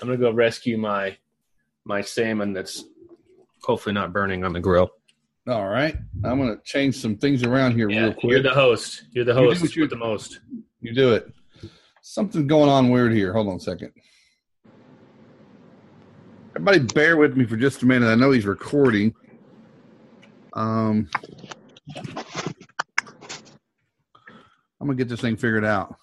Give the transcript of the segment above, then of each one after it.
I'm gonna go rescue my my salmon that's hopefully not burning on the grill. All right. I'm going to change some things around here Yeah, real quick. you're the host. You're the You do host you- the most. You do it. Something's going on weird here. Hold on a second. Everybody, bear with me for just a minute. I know he's recording. Um, I'm gonna get this thing figured out.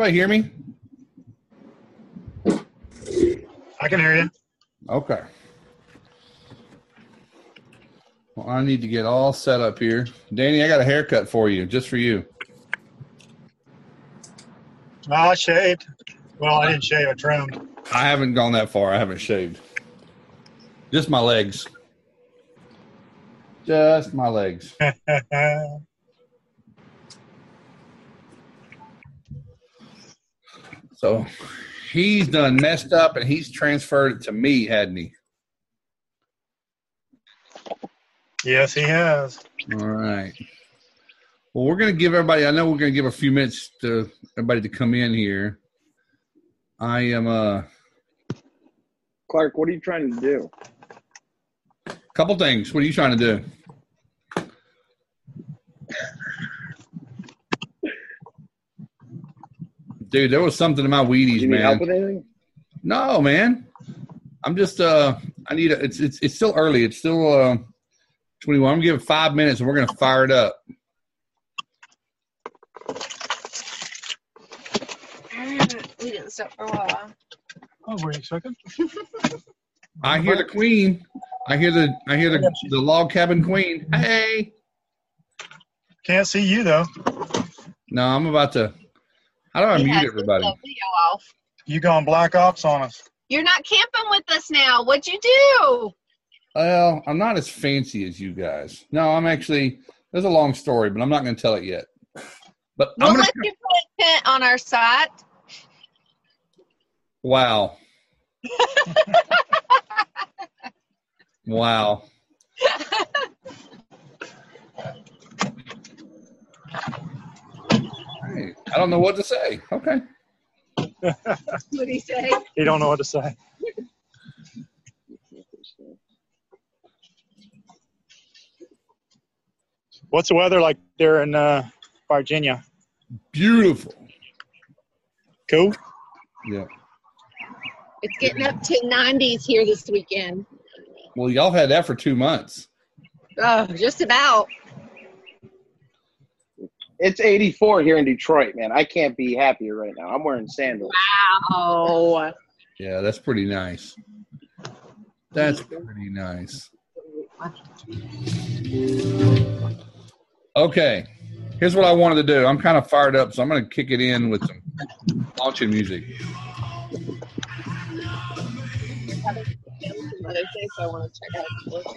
Can anybody hear me? I can hear you. Okay. Well, I need to get all set up here. Danny, I got a haircut for you, just for you. No, I shaved. Well, I didn't shave. I trimmed. I haven't gone that far. I haven't shaved. Just my legs. Just my legs. So he's done messed up and he's transferred it to me, hadn't he? yes, he has. All right. Well, we're going to give everybody, I know we're going to give a few minutes to everybody to come in here. I am uh, Clark, what are you trying to do? A couple things. What are you trying to do? Dude, there was something in my Wheaties, you need help man. with anything? No, man. I'm just uh I need a, it's it's it's still early. It's still uh 21. I'm gonna give it five minutes and we're gonna fire it up. We didn't stop for a while. Oh, wait a second. I hear the queen. I hear the I hear the the log cabin queen. Hey. Can't see you though. No, I'm about to how do I He mute everybody? his video off. You gone black ops on us. You're not camping with us now. What'd you do? Well, I'm not as fancy as you guys. No, I'm actually there's a long story, but I'm not gonna tell it yet. But We'll I'm gonna let you put a tent on our site. Wow. wow. Hey, I don't know what to say. Okay. What'd he say? You don't know what to say. What's the weather like there in uh, Virginia? Beautiful. Cool. Yeah. It's getting up to 90s here this weekend. Well, y'all had that for two months. Oh, just about. It's 84 here in Detroit, man. I can't be happier right now. I'm wearing sandals. Wow. Yeah, that's pretty nice. That's pretty nice. Okay. Here's what I wanted to do. I'm kind of fired up, so I'm going to kick it in with some launching music. Day, so I want to check out.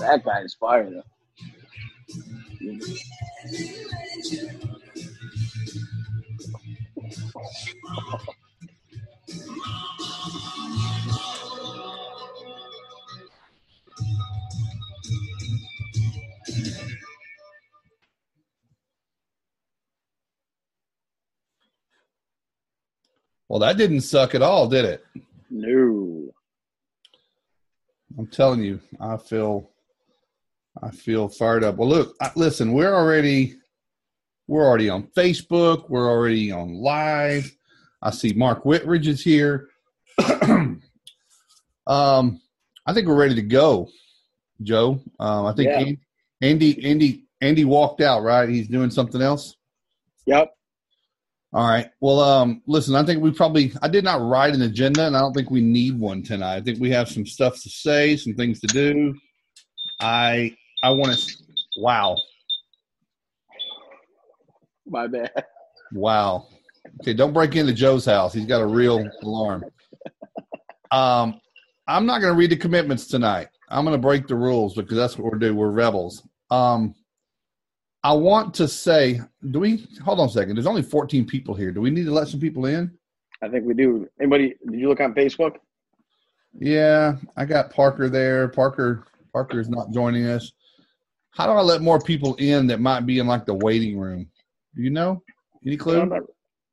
That guy's fire, though. Well, that didn't suck at all, did it? No. I'm telling you, I feel I feel fired up. Well, look, listen, we're already we're already on Facebook. We're already on live. I see Mark Whitridge is here. um, I think we're ready to go, Joe. Um, I think Yeah. An- Andy, Andy, Andy walked out. Right? He's doing something else. Yep. All right. Well, um, listen, I think we probably I did not write an agenda, and I don't think we need one tonight. I think we have some stuff to say, some things to do. I I want to. Wow, My bad. wow. Okay, don't break into Joe's house. He's got a real alarm. Um, I'm not going to read the commitments tonight. I'm going to break the rules because that's what we're doing. We're rebels. Um, I want to say, do we hold on a second? There's only 14 people here. Do we need to let some people in? I think we do. Anybody? Did you look on Facebook? Yeah, I got Parker there. Parker Parker is not joining us. How do I let more people in that might be in like the waiting room? Do you know? Any clue? I'm not.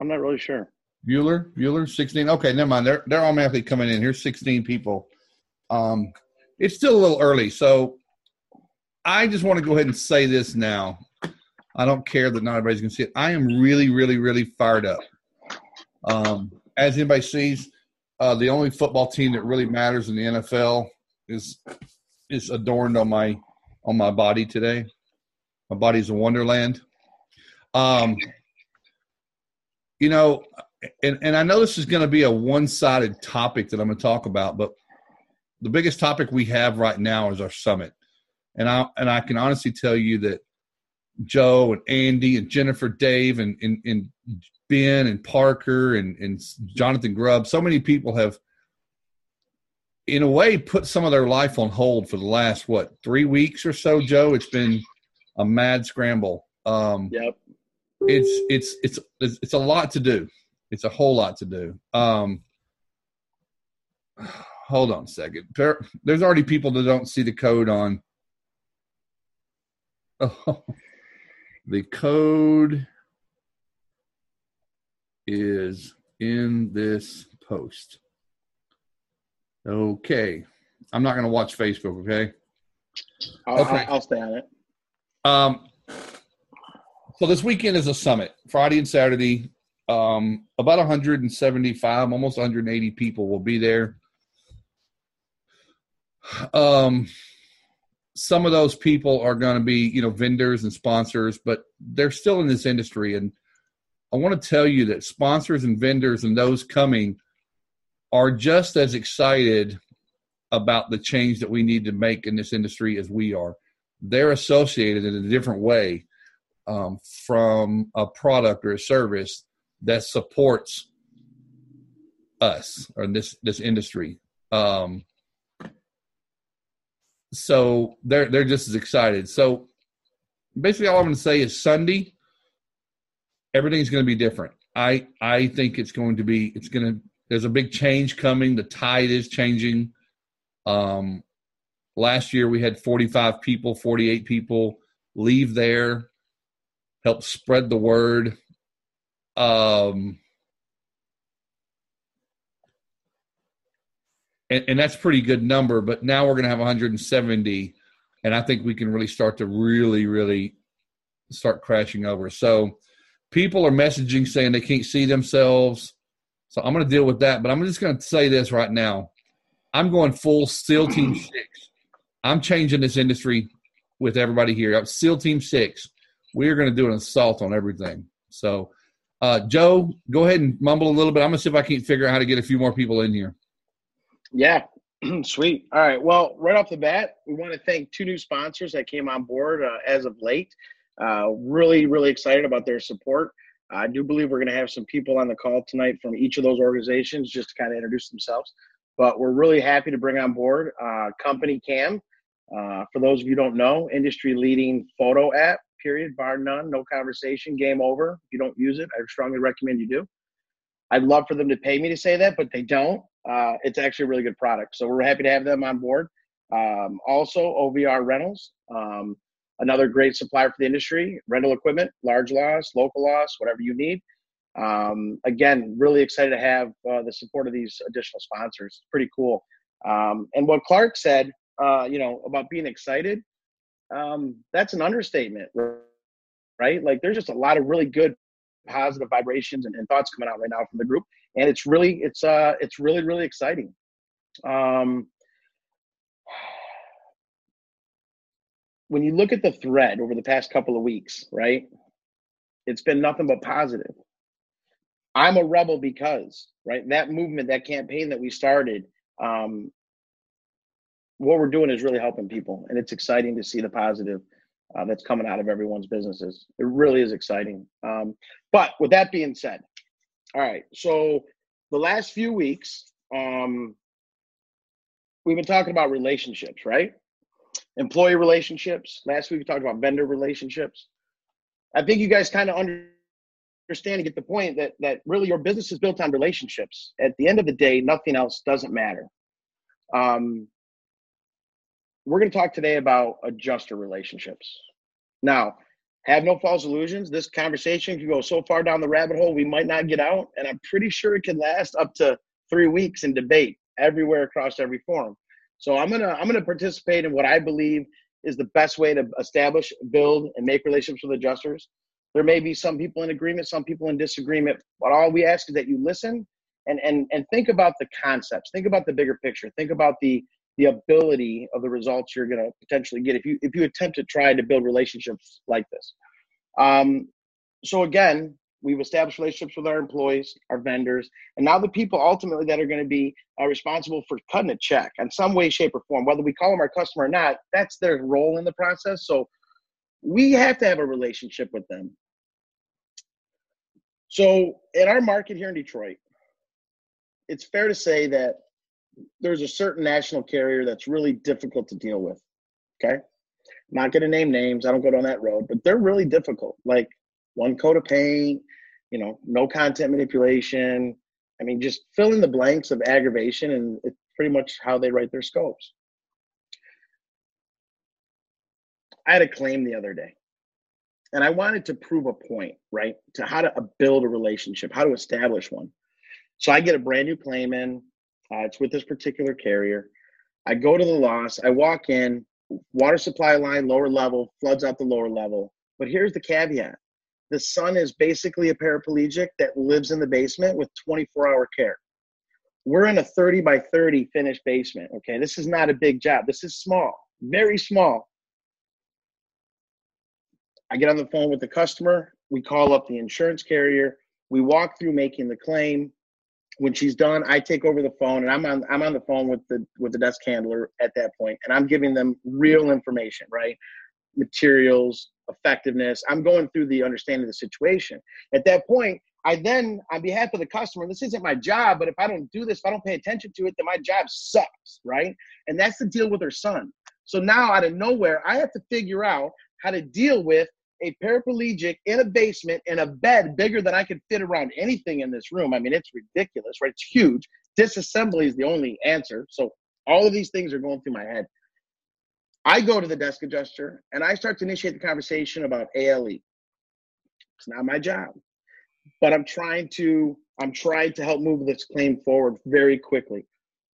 I'm not really sure. Bueller, Bueller, sixteen. Okay, never mind. They're they're automatically coming in. Here's sixteen people. Um, it's still a little early, so I just want to go ahead and say this now. I don't care that not everybody's gonna see it. I am really, really, really fired up. Um, as anybody sees, uh, the only football team that really matters in the NFL is is adorned on my on my body today. My body's a wonderland. Um, you know, and, and I know this is going to be a one sided topic that I'm going to talk about, but the biggest topic we have right now is our summit. And I and I can honestly tell you that Joe and Andy and Jennifer, Dave and and, and Ben and Parker and, and Jonathan Grubb, so many people have in a way put some of their life on hold for the last what three weeks or so, Joe. It's been a mad scramble. Um, Yep. it's it's it's it's it's a lot to do. It's a whole lot to do. Um, hold on a second. There, there's already people that don't see the code on. Oh, the code is in this post. Okay, I'm not going to watch Facebook. Okay. I'll, Okay. I'll, stay on it. Um, so this weekend is a summit, Friday and Saturday. Um, about 175, almost 180 people will be there. Um, some of those people are going to be, you know, vendors and sponsors, but they're still in this industry. And I want to tell you that sponsors and vendors and those coming are just as excited about the change that we need to make in this industry as we are they're associated in a different way um, from a product or a service that supports us or this this industry. Um, so they're they're just as excited. So basically, all I'm going to say is Sunday, everything's going to be different. I I think it's going to be it's going to there's a big change coming. The tide is changing. Um, last year we had 45 people 48 people leave there help spread the word um and, and that's pretty good number but now we're going to have 170 and i think we can really start to really really start crashing over so people are messaging saying they can't see themselves so i'm going to deal with that but i'm just going to say this right now i'm going full seal team six I'm changing this industry with everybody here. SEAL Team Six. We're going to do an assault on everything. So, uh, Joe, go ahead and mumble a little bit. I'm going to see if I can't figure out how to get a few more people in here. Yeah. Sweet. All right. Well, right off the bat, we want to thank two new sponsors that came on board uh, as of late. Uh, really, really excited about their support. I do believe we're going to have some people on the call tonight from each of those organizations just to kind of introduce themselves. But we're really happy to bring on board uh, Company Cam. Uh, for those of you don't know, industry leading photo app, period, bar none, no conversation, game over. If you don't use it, I strongly recommend you do. I'd love for them to pay me to say that, but they don't. Uh, it's actually a really good product. So we're happy to have them on board. Um, also, OVR Rentals, um, another great supplier for the industry, rental equipment, large loss, local loss, whatever you need. Um, again, really excited to have uh, the support of these additional sponsors. Pretty cool. Um, and what Clark said, uh, you know, about being excited, um, that's an understatement, right? Like there's just a lot of really good positive vibrations and, and, thoughts coming out right now from the group, and it's really it's uh it's really really exciting. Um, when you look at the thread over the past couple of weeks, right? It's been nothing but positive. I'm a rebel because, right? That movement, that campaign that we started, um, what we're doing is really helping people, and it's exciting to see the positive uh, that's coming out of everyone's businesses. It really is exciting. Um, but with that being said, all right. So the last few weeks, um, we've been talking about relationships, right? Employee relationships. Last week we talked about vendor relationships. I think you guys kind of understand and get the point that that really your business is built on relationships. At the end of the day, nothing else doesn't matter. Um, we're going to talk today about adjuster relationships. Now, have no false illusions. This conversation can go so far down the rabbit hole we might not get out, and I'm pretty sure it can last up to three weeks in debate everywhere across every forum. So I'm gonna I'm gonna participate in what I believe is the best way to establish, build, and make relationships with adjusters. There may be some people in agreement, some people in disagreement, but all we ask is that you listen and and and think about the concepts, think about the bigger picture, think about the the ability of the results you're to potentially get if you if you attempt to try to build relationships like this. Um, so again, we've established relationships with our employees, our vendors, and now the people ultimately that are going to be uh, responsible for cutting a check in some way, shape, or form, whether we call them our customer or not, that's their role in the process. So we have to have a relationship with them. So in our market here in Detroit, it's fair to say that there's a certain national carrier that's really difficult to deal with. Okay. I'm not going to name names. I don't go down that road, but they're really difficult. Like one coat of paint, you know, no content manipulation. I mean, just fill in the blanks of aggravation, and it's pretty much how they write their scopes. I had a claim the other day, and I wanted to prove a point, right, to how to build a relationship, how to establish one. So I get a brand new claim in. Uh, it's with this particular carrier. I go to the loss. I walk in, water supply line, lower level, floods out the lower level. But here's the caveat the son is basically a paraplegic that lives in the basement with 24 hour care. We're in a 30 by 30 finished basement. Okay. This is not a big job. This is small, very small. I get on the phone with the customer. We call up the insurance carrier. We walk through making the claim when she's done, I take over the phone and I'm on I'm on the phone with the with the desk handler at that point, and I'm giving them real information, right? Materials, effectiveness. I'm going through the understanding of the situation. At that point, I then, on behalf of the customer, this isn't my job, but if I don't do this, if I don't pay attention to it, then my job sucks, right? And that's the deal with her son. So now, out of nowhere, I have to figure out how to deal with a paraplegic in a basement in a bed bigger than I could fit around anything in this room. I mean, it's ridiculous, right? It's huge. Disassembly is the only answer. So all of these things are going through my head. I go to the desk adjuster and I start to initiate the conversation about ALE. It's not my job, but I'm trying to I'm trying to help move this claim forward very quickly.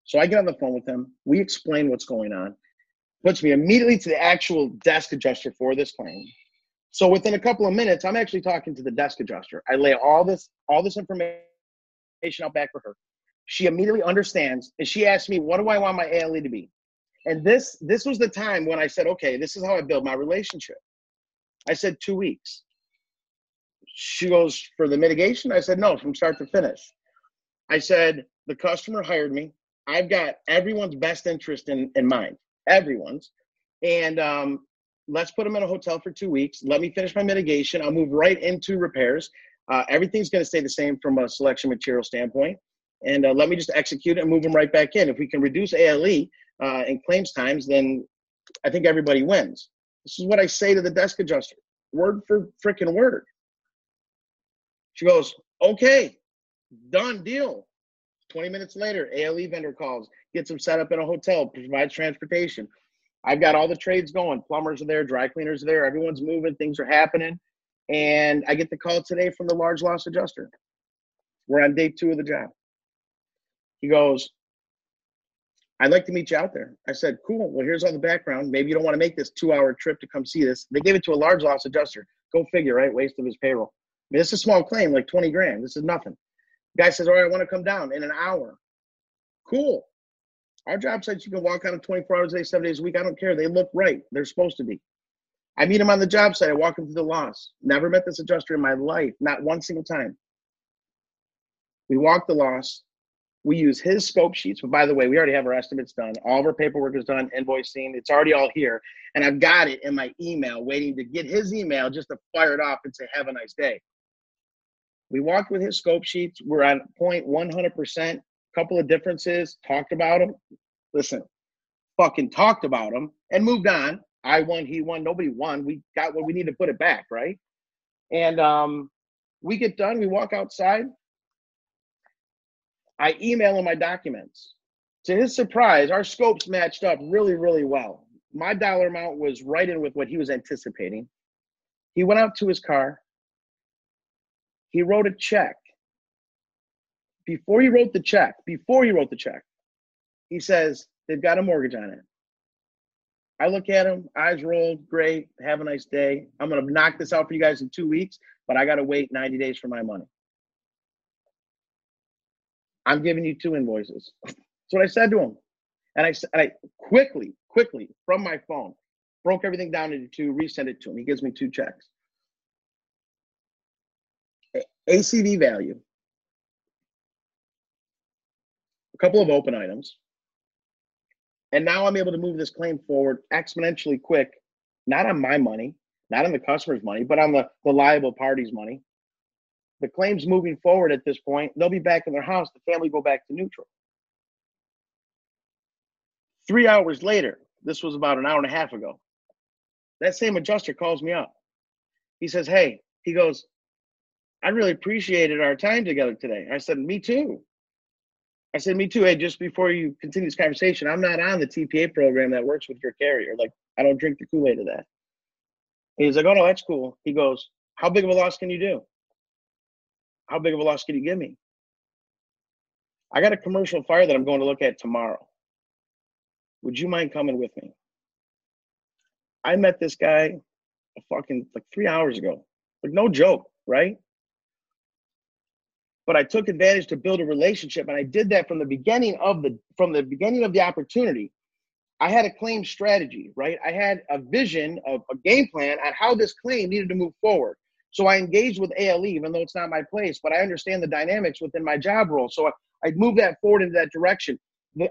So I get on the phone with him. We explain what's going on. Puts me immediately to the actual desk adjuster for this claim. So within a couple of minutes, I'm actually talking to the desk adjuster. I lay all this all this information out back for her. She immediately understands, and she asks me, "What do I want my ALE to be?" And this this was the time when I said, "Okay, this is how I build my relationship." I said two weeks. She goes for the mitigation. I said no, from start to finish. I said the customer hired me. I've got everyone's best interest in in mind, everyone's, and um, let's put them in a hotel for two weeks. Let me finish my mitigation. I'll move right into repairs. Uh, everything's going to stay the same from a selection material standpoint. And uh, let me just execute and move them right back in. If we can reduce ALE uh, and claims times, then I think everybody wins. This is what I say to the desk adjuster word for freaking word. She goes, okay, done deal. 20 minutes later, ALE vendor calls, gets them set up in a hotel, provides transportation. I've got all the trades going. Plumbers are there, dry cleaners are there, everyone's moving, things are happening. And I get the call today from the large loss adjuster. We're on day two of the job. He goes, I'd like to meet you out there. I said, cool. Well, here's all the background. Maybe you don't want to make this two hour trip to come see this. They gave it to a large loss adjuster. Go figure, right? Waste of his payroll. I mean, this is a small claim, like 20 grand. This is nothing. Guy says, all right, I want to come down in an hour. Cool. Our job sites, you can walk out of 24 hours a day, seven days a week. I don't care. They look right. They're supposed to be. I meet him on the job site. I walk him through the loss. Never met this adjuster in my life, not one single time. We walk the loss. We use his scope sheets. But by the way, we already have our estimates done. All of our paperwork is done, invoicing. It's already all here. And I've got it in my email, waiting to get his email just to fire it off and say, have a nice day. We walked with his scope sheets. We're on point 100%. Couple of differences, talked about them. Listen, fucking talked about them and moved on. I won, he won, nobody won. We got what we need to put it back, right? And um, we get done, we walk outside. I email him my documents. To his surprise, our scopes matched up really, really well. My dollar amount was right in with what he was anticipating. He went out to his car. He wrote a check. Before he wrote the check, before he wrote the check, he says they've got a mortgage on it. I look at him, eyes rolled, great, have a nice day. I'm gonna knock this out for you guys in two weeks, but I gotta wait 90 days for my money. I'm giving you two invoices. That's what I said to him. And I, and I quickly, quickly from my phone, broke everything down into two, resend it to him. He gives me two checks. ACV value, a couple of open items. And now I'm able to move this claim forward exponentially quick, not on my money, not on the customer's money, but on the, the liable party's money. The claim's moving forward at this point. They'll be back in their house. The family go back to neutral. Three hours later, this was about an hour and a half ago, that same adjuster calls me up. He says, Hey, he goes, I really appreciated our time together today. I said, Me too. I said, Me too. Hey, just before you continue this conversation, I'm not on the TPA program that works with your carrier. Like, I don't drink the Kool Aid of that. He's like, Oh, no, that's cool. He goes, How big of a loss can you do? How big of a loss can you give me? I got a commercial fire that I'm going to look at tomorrow. Would you mind coming with me? I met this guy a fucking like three hours ago. Like, no joke, right? but I took advantage to build a relationship, and I did that from the beginning of the from the beginning of the opportunity. I had a claim strategy, right? I had a vision of a game plan on how this claim needed to move forward. So I engaged with ALE, even though it's not my place, but I understand the dynamics within my job role. So I, I moved that forward into that direction.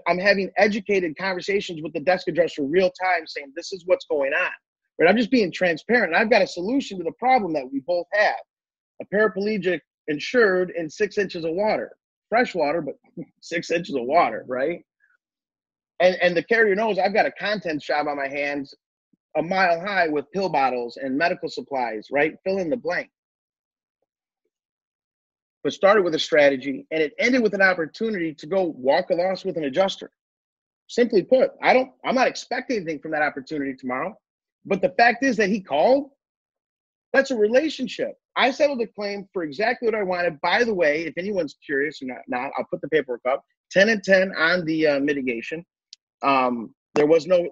I'm having educated conversations with the desk adjuster real time, saying this is what's going on. But I'm just being transparent. I've got a solution to the problem that we both have. A paraplegic insured in six inches of water, fresh water, but six inches of water, right? And and the carrier knows I've got a content job on my hands, a mile high with pill bottles and medical supplies, right? Fill in the blank. But started with a strategy, and it ended with an opportunity to go walk a loss with an adjuster. Simply put, I don't. I'm not expecting anything from that opportunity tomorrow. But the fact is that he called. That's a relationship. I settled the claim for exactly what I wanted. By the way, if anyone's curious or not, not I'll put the paperwork up. 10 and 10 on the uh, mitigation. Um, there was no,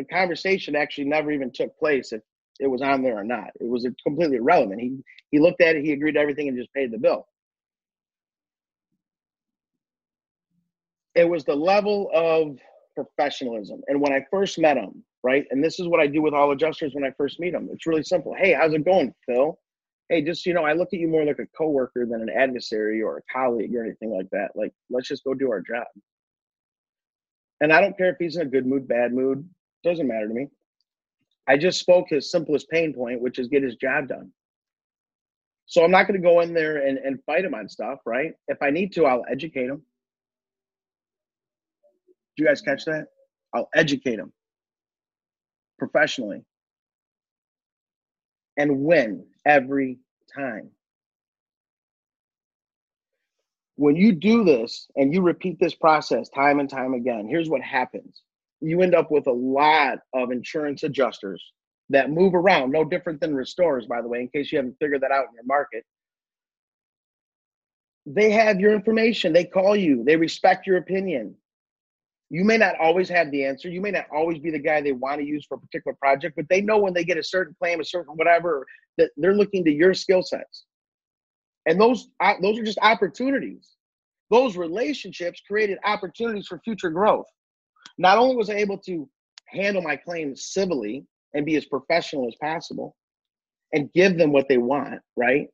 the conversation actually never even took place if it was on there or not. It was completely irrelevant. He, he looked at it, he agreed to everything, and just paid the bill. It was the level of professionalism. And when I first met him, right, and this is what I do with all adjusters when I first meet them, it's really simple. Hey, how's it going, Phil? hey, just you know, I look at you more like a coworker than an adversary or a colleague or anything like that. Like, let's just go do our job. And I don't care if he's in a good mood, bad mood, doesn't matter to me. I just spoke his simplest pain point, which is get his job done. So I'm not going to go in there and, and fight him on stuff, right? If I need to, I'll educate him. Do you guys catch that? I'll educate him professionally and win every time. When you do this and you repeat this process time and time again, here's what happens. You end up with a lot of insurance adjusters that move around, no different than restorers, by the way, in case you haven't figured that out in your market. They have your information, they call you, they respect your opinion. You may not always have the answer. You may not always be the guy they want to use for a particular project, but they know when they get a certain claim, a certain whatever, that they're looking to your skill sets. And those uh, those are just opportunities. Those relationships created opportunities for future growth. Not only was I able to handle my claims civilly and be as professional as possible and give them what they want, right?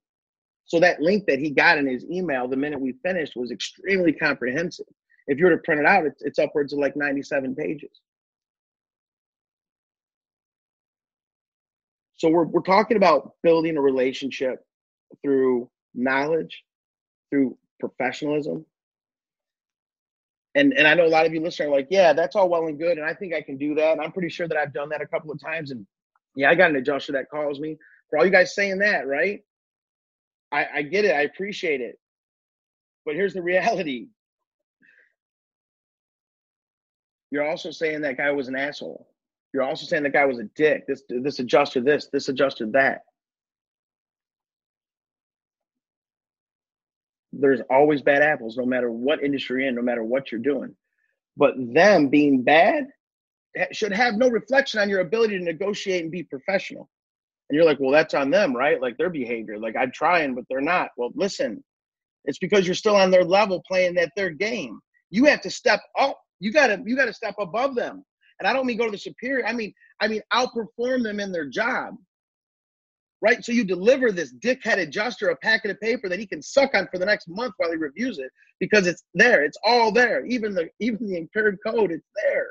So that link that he got in his email the minute we finished was extremely comprehensive. If you were to print it out, it's, it's upwards of like 97 pages. So we're, we're talking about building a relationship through knowledge, through professionalism. And, and I know a lot of you listening are like, yeah, that's all well and good. And I think I can do that. And I'm pretty sure that I've done that a couple of times. And yeah, I got an adjuster that calls me. For all you guys saying that, right? I, I get it. I appreciate it. But here's the reality. You're also saying that guy was an asshole. You're also saying that guy was a dick. This this adjuster this, this adjuster that. There's always bad apples, no matter what industry you're in, no matter what you're doing. But them being bad should have no reflection on your ability to negotiate and be professional. And you're like, well, that's on them, right? Like their behavior. Like I'm trying, but they're not. Well, listen, it's because you're still on their level playing that their game. You have to step up. You gotta you gotta step above them. And I don't mean go to the superior. I mean, I mean outperform them in their job. Right? So you deliver this dickhead adjuster a packet of paper that he can suck on for the next month while he reviews it because it's there. It's all there. Even the even the impaired code, it's there.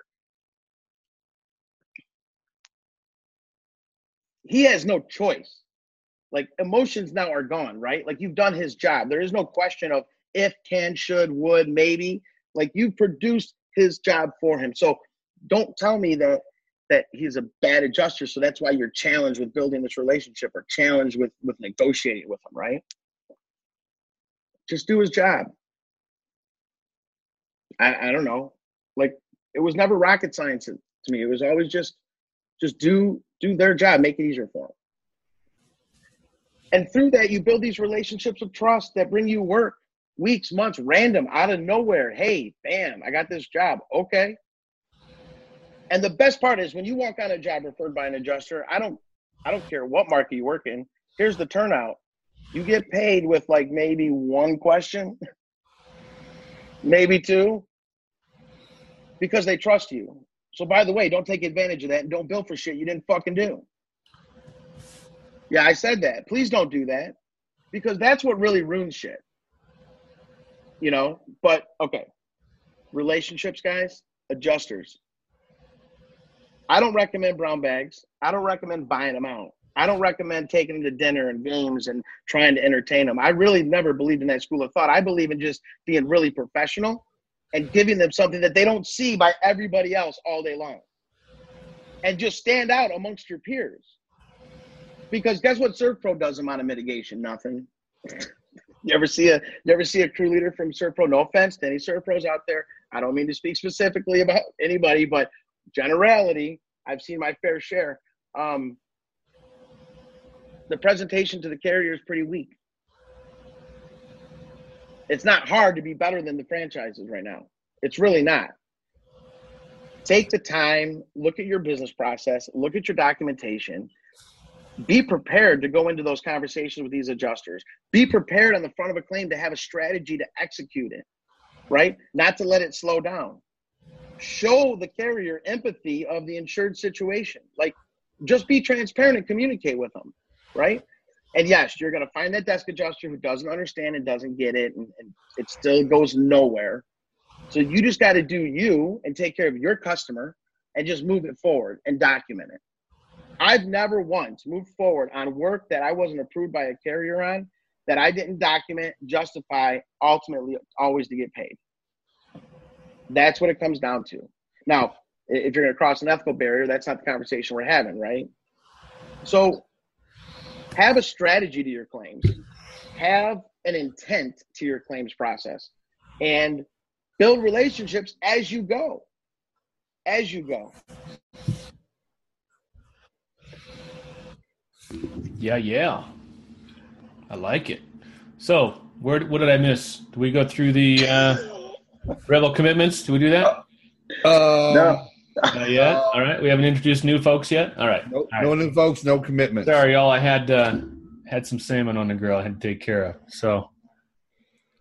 he has no choice. Like emotions now are gone, right? Like you've done his job. There is no question of if, can, should, would, maybe. Like you produced his job for him. So don't tell me that that he's a bad adjuster. So that's why you're challenged with building this relationship or challenged with with negotiating with him, right? Just do his job. I, I don't know. Like it was never rocket science to me. It was always just just do do their job, make it easier for them. And through that, you build these relationships of trust that bring you work weeks, months, random, out of nowhere. Hey, bam, I got this job. Okay. And the best part is when you walk on a job referred by an adjuster, I don't I don't care what market you work in. Here's the turnout. You get paid with like maybe one question, maybe two, because they trust you. So by the way, don't take advantage of that and don't bill for shit you didn't fucking do. Yeah, I said that. Please don't do that because that's what really ruins shit. You know, but okay. Relationships, guys, adjusters. I don't recommend brown bags. I don't recommend buying them out. I don't recommend taking them to dinner and games and trying to entertain them. I really never believed in that school of thought. I believe in just being really professional and giving them something that they don't see by everybody else all day long. And just stand out amongst your peers. Because guess what SERVPRO does amount of mitigation? Nothing. You ever see a you ever see a crew leader from SERVPRO? No offense to any SERVPROs out there. I don't mean to speak specifically about anybody, but generality, I've seen my fair share. Um, the presentation to the carrier is pretty weak it's not hard to be better than the franchises right now. It's really not. Take the time, look at your business process, look at your documentation. Be prepared to go into those conversations with these adjusters. Be prepared on the front of a claim to have a strategy to execute it, right? Not to let it slow down. Show the carrier empathy of the insured situation. Like, just be transparent and communicate with them, right? And yes, you're going to find that desk adjuster who doesn't understand and doesn't get it, and, and it still goes nowhere. So you just got to do you and take care of your customer and just move it forward and document it. I've never once moved forward on work that I wasn't approved by a carrier on that I didn't document, justify, ultimately always to get paid. That's what it comes down to. Now, if you're going to cross an ethical barrier, that's not the conversation we're having, right? So have a strategy to your claims, have an intent to your claims process, and build relationships as you go. As you go. Yeah, yeah. I like it. So, where what did I miss? Do we go through the uh, rebel commitments? Do we do that? Uh, No. Not yet. All right. We haven't introduced new folks yet. All right. no, All right. no new folks, no commitments. Sorry, y'all. I had uh, had some salmon on the grill. I had to take care of. So,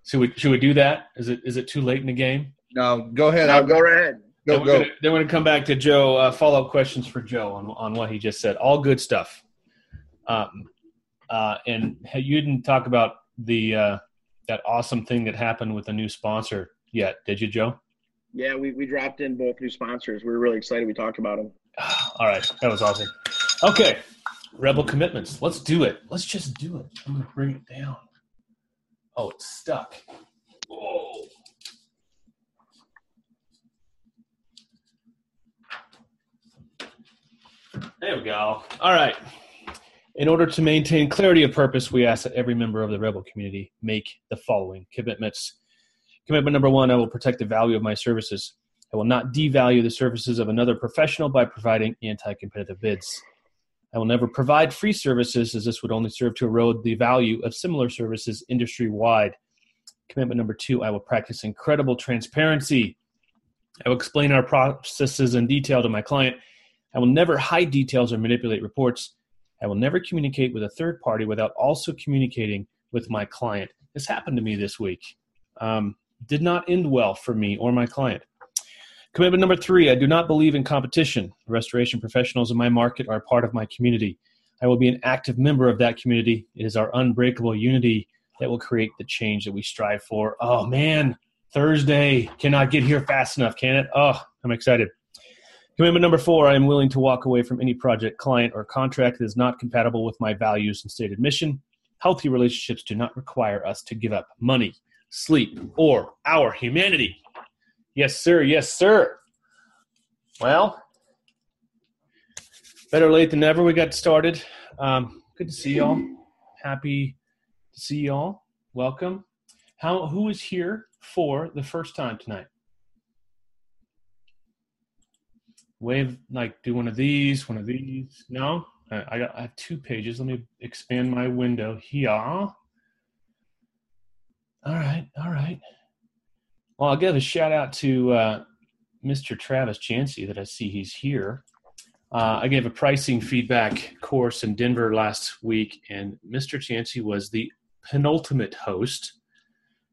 should we should we do that? Is it is it too late in the game? No, go ahead. No, I'll go right ahead. Go, then, we're go. Gonna, then we're gonna come back to Joe. Uh, Follow up questions for Joe on on what he just said. All good stuff. Um, uh, and you didn't talk about the uh, that awesome thing that happened with the new sponsor yet, did you, Joe? Yeah, we, we dropped in both new sponsors. We were really excited. We talked about them. All right, that was awesome. Okay, Rebel commitments. Let's do it. Let's just do it. I'm gonna bring it down. Oh, it's stuck. Whoa. There we go. All right. In order to maintain clarity of purpose, we ask that every member of the Rebel community make the following commitments. Commitment number one I will protect the value of my services. I will not devalue the services of another professional by providing anti competitive bids. I will never provide free services, as this would only serve to erode the value of similar services industry wide. Commitment number two I will practice incredible transparency. I will explain our processes in detail to my client. I will never hide details or manipulate reports. I will never communicate with a third party without also communicating with my client. This happened to me this week. Um, did not end well for me or my client. Commitment number three I do not believe in competition. Restoration professionals in my market are part of my community. I will be an active member of that community. It is our unbreakable unity that will create the change that we strive for. Oh, man, Thursday cannot get here fast enough, can it? Oh, I'm excited. Commitment number four I am willing to walk away from any project, client, or contract that is not compatible with my values and stated mission. Healthy relationships do not require us to give up money, sleep, or our humanity. Yes, sir. Yes, sir. Well, better late than never. We got started. Um, good to see y'all. Happy to see y'all. Welcome. How? Who is here for the first time tonight? Wave like do one of these, one of these. No, I, I got. I have two pages. Let me expand my window here. All right. All right. Well, I'll give a shout out to uh, Mr. Travis Chansey that I see he's here. Uh, I gave a pricing feedback course in Denver last week, and Mr. Chansey was the penultimate host,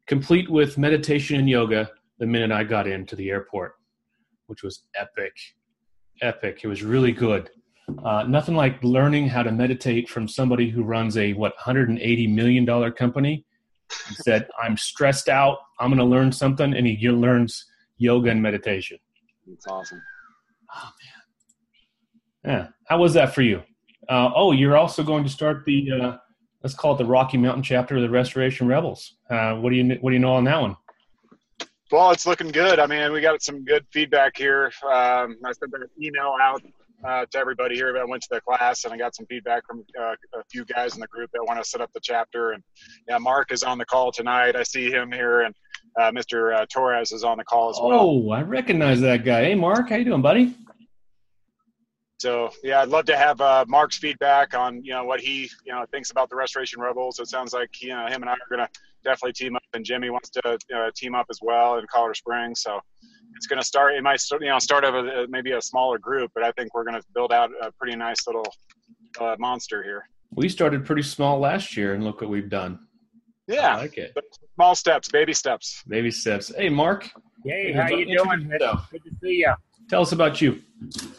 complete with meditation and yoga the minute I got into the airport, which was epic. Epic. It was really good. Uh, nothing like learning how to meditate from somebody who runs a, what, $180 million company he said, I'm stressed out. I'm going to learn something. And he learns yoga and meditation. It's awesome. Oh, man. Yeah. How was that for you? Uh, oh, you're also going to start the, uh, let's call it the Rocky Mountain chapter of the Restoration Rebels. Uh, what do you, what do you know on that one? Well, it's looking good. I mean, we got some good feedback here. Um, I sent an email out uh, to everybody here. I went to the class and I got some feedback from uh, a few guys in the group that want to set up the chapter. And yeah, Mark is on the call tonight. I see him here, and uh, Mr. Uh, Torres is on the call as well. Oh, I recognize that guy. Hey, Mark, how you doing, buddy? So yeah, I'd love to have uh, Mark's feedback on you know what he you know thinks about the Restoration Rebels. It sounds like you know him and I are gonna definitely team up, and Jimmy wants to uh, team up as well in Colorado Springs. So it's gonna start. It might start, you know start of a, maybe a smaller group, but I think we're gonna build out a pretty nice little uh, monster here. We started pretty small last year, and look what we've done. I Yeah, like it. but small steps, baby steps. Baby steps. Hey, Mark. Hey, how you doing? Good to see you. Tell us about you.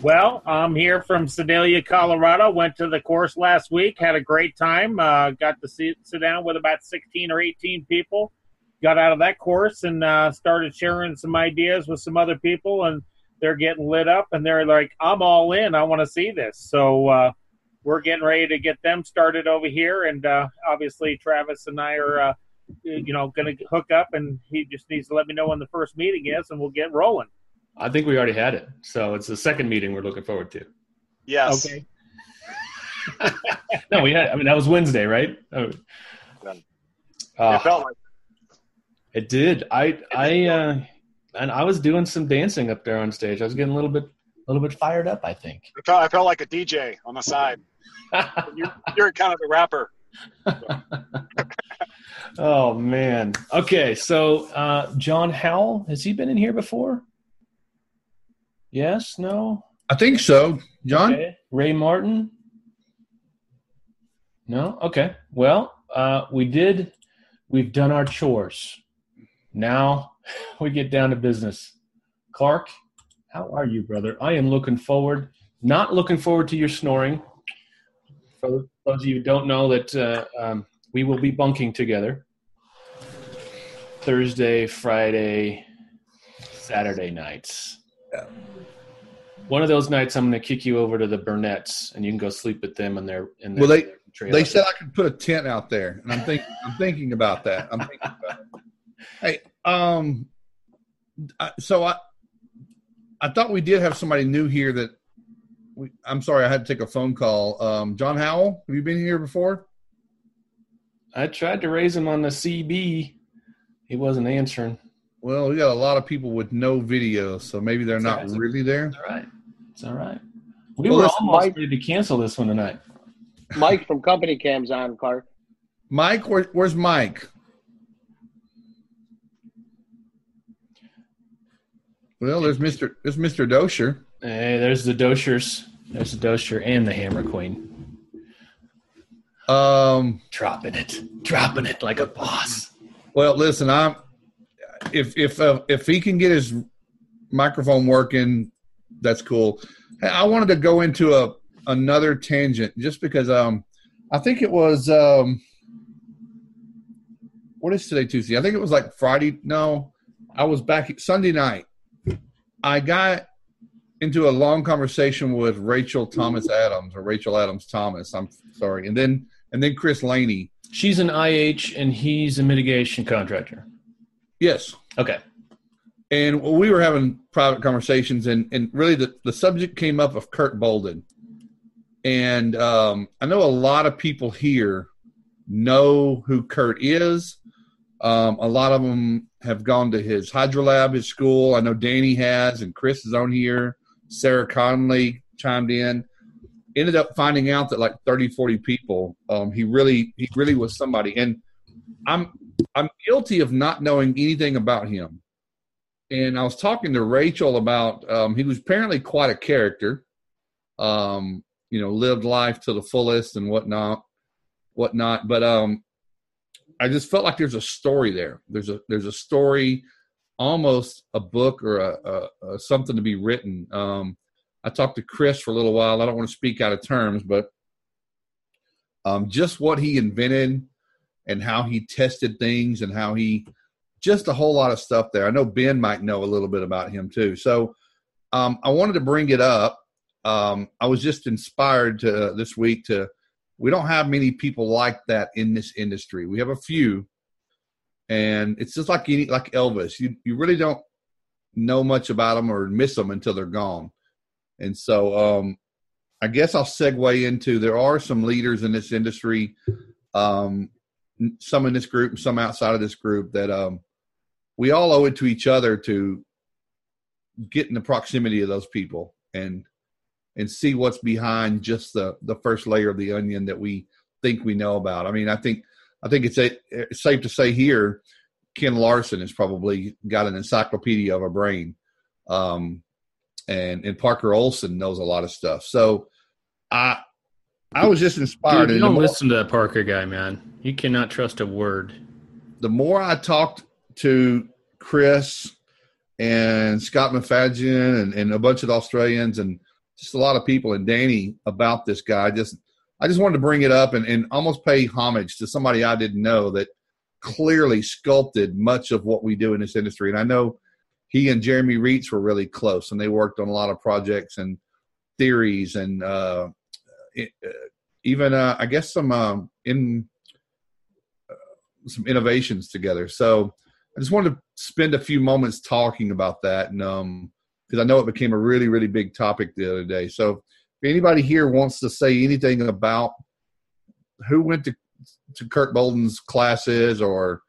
Well, I'm here from Sedalia, Colorado. Went to the course last week. Had a great time. Uh, got to sit down with about 16 or 18 people. Got out of that course and uh, started sharing some ideas with some other people, and they're getting lit up. And they're like, "I'm all in. I want to see this." So uh, we're getting ready to get them started over here. And uh, obviously, Travis and I are, uh, you know, going to hook up. And he just needs to let me know when the first meeting is, and we'll get rolling. I think we already had it. So it's the second meeting we're looking forward to. Yes. Okay. No, we had, I mean, that was Wednesday, right? Oh. Uh, it felt like it did. I, I, uh, and I was doing some dancing up there on stage. I was getting a little bit, a little bit fired up, I think. I felt, I felt like a DJ on the side. You, you're kind of a rapper. oh man. Okay. So, uh, John Howell, has he been in here before? Yes, no. I think so. John? Okay. Ray Martin? No? Okay. Well, uh, we did, we've done our chores. Now we get down to business. Clark, how are you, brother? I am looking forward, not looking forward to your snoring. For those of you who don't know, that uh, um, we will be bunking together Thursday, Friday, Saturday nights. Yeah. One of those nights, I'm going to kick you over to the Burnett's, and you can go sleep with them in their in their Well, they- trailer. They said I could put a tent out there, and I'm thinking I'm thinking about that. I'm thinking about it. Hey, um, I, so I I thought we did have somebody new here that we. I'm sorry, I had to take a phone call. Um, John Howell, have you been here before? I tried to raise him on the CB. He wasn't answering. Well, we got a lot of people with no video, so maybe they're not That's really there. It's all right. It's all right. We Well, were listen, almost Mike- ready to cancel this one tonight. Mike from CompanyCam's on, Clark. Mike, where, where's Mike? Well, there's Mister there's Mister Dosher. Hey, there's the Doshers. There's the Dosher and the Hammer Queen. Um, Dropping it. Dropping it like a boss. Well, listen, I'm if if uh, if he can get his microphone working, that's cool. I wanted to go into a another tangent just because um I think it was um what is today Tuesday? I think it was like Friday. No, I was back Sunday night. I got into a long conversation with Rachel Thomas Adams or Rachel Adams Thomas. I'm sorry, and then and then Chris Laney. She's an IH and he's a mitigation contractor. Yes, Okay. and we were having private conversations and, and really the, the subject came up of kurt bolden. And um, i know a lot of people here know who kurt is. Um, a lot of them have gone to his hydrolab his school. I know danny has and chris is on here. Sarah conley chimed in. Ended up finding out that like 30 40 people um, he really he really was somebody. And i'm i'm guilty of not knowing anything about him and I was talking to Rachel about um, he was apparently quite a character. Um, you know, lived life to the fullest and whatnot, whatnot. But um, I just felt like there's a story there. There's a there's a story, almost a book or a, a, a something to be written. Um, I talked to Chris for a little while. I don't want to speak out of terms, but um, just what he invented and how he tested things and how he just a whole lot of stuff there. I know Ben might know a little bit about him too. So um, I wanted to bring it up. Um, I was just inspired to this week to. We don't have many people like that in this industry. We have a few, and it's just like any like Elvis. You you really don't know much about them or miss them until they're gone. And so um, I guess I'll segue into there are some leaders in this industry. Um, some in this group and some outside of this group that um, we all owe it to each other to get in the proximity of those people and and see what's behind just the the first layer of the onion that we think we know about. I mean, I think I think it's, a, it's safe to say here, Ken Larson has probably got an encyclopedia of a brain, um, and and Parker Olson knows a lot of stuff. So I I was just inspired. Dude, you don't more- listen to that Parker guy, man. You cannot trust a word. the more I talked to Chris and Scott Mafadjian and, and a bunch of Australians and just a lot of people and Danny about this guy, just I just wanted to bring it up and, and almost pay homage to somebody I didn't know that clearly sculpted much of what we do in this industry. And I know he and Jeremy Reitz were really close and they worked on a lot of projects and theories and uh, it, uh, even uh, I guess some um, in some innovations together. So I just wanted to spend a few moments talking about that, and um, because I know it became a really, really big topic the other day. So if anybody here wants to say anything about who went to to Kurt Bolden's classes, or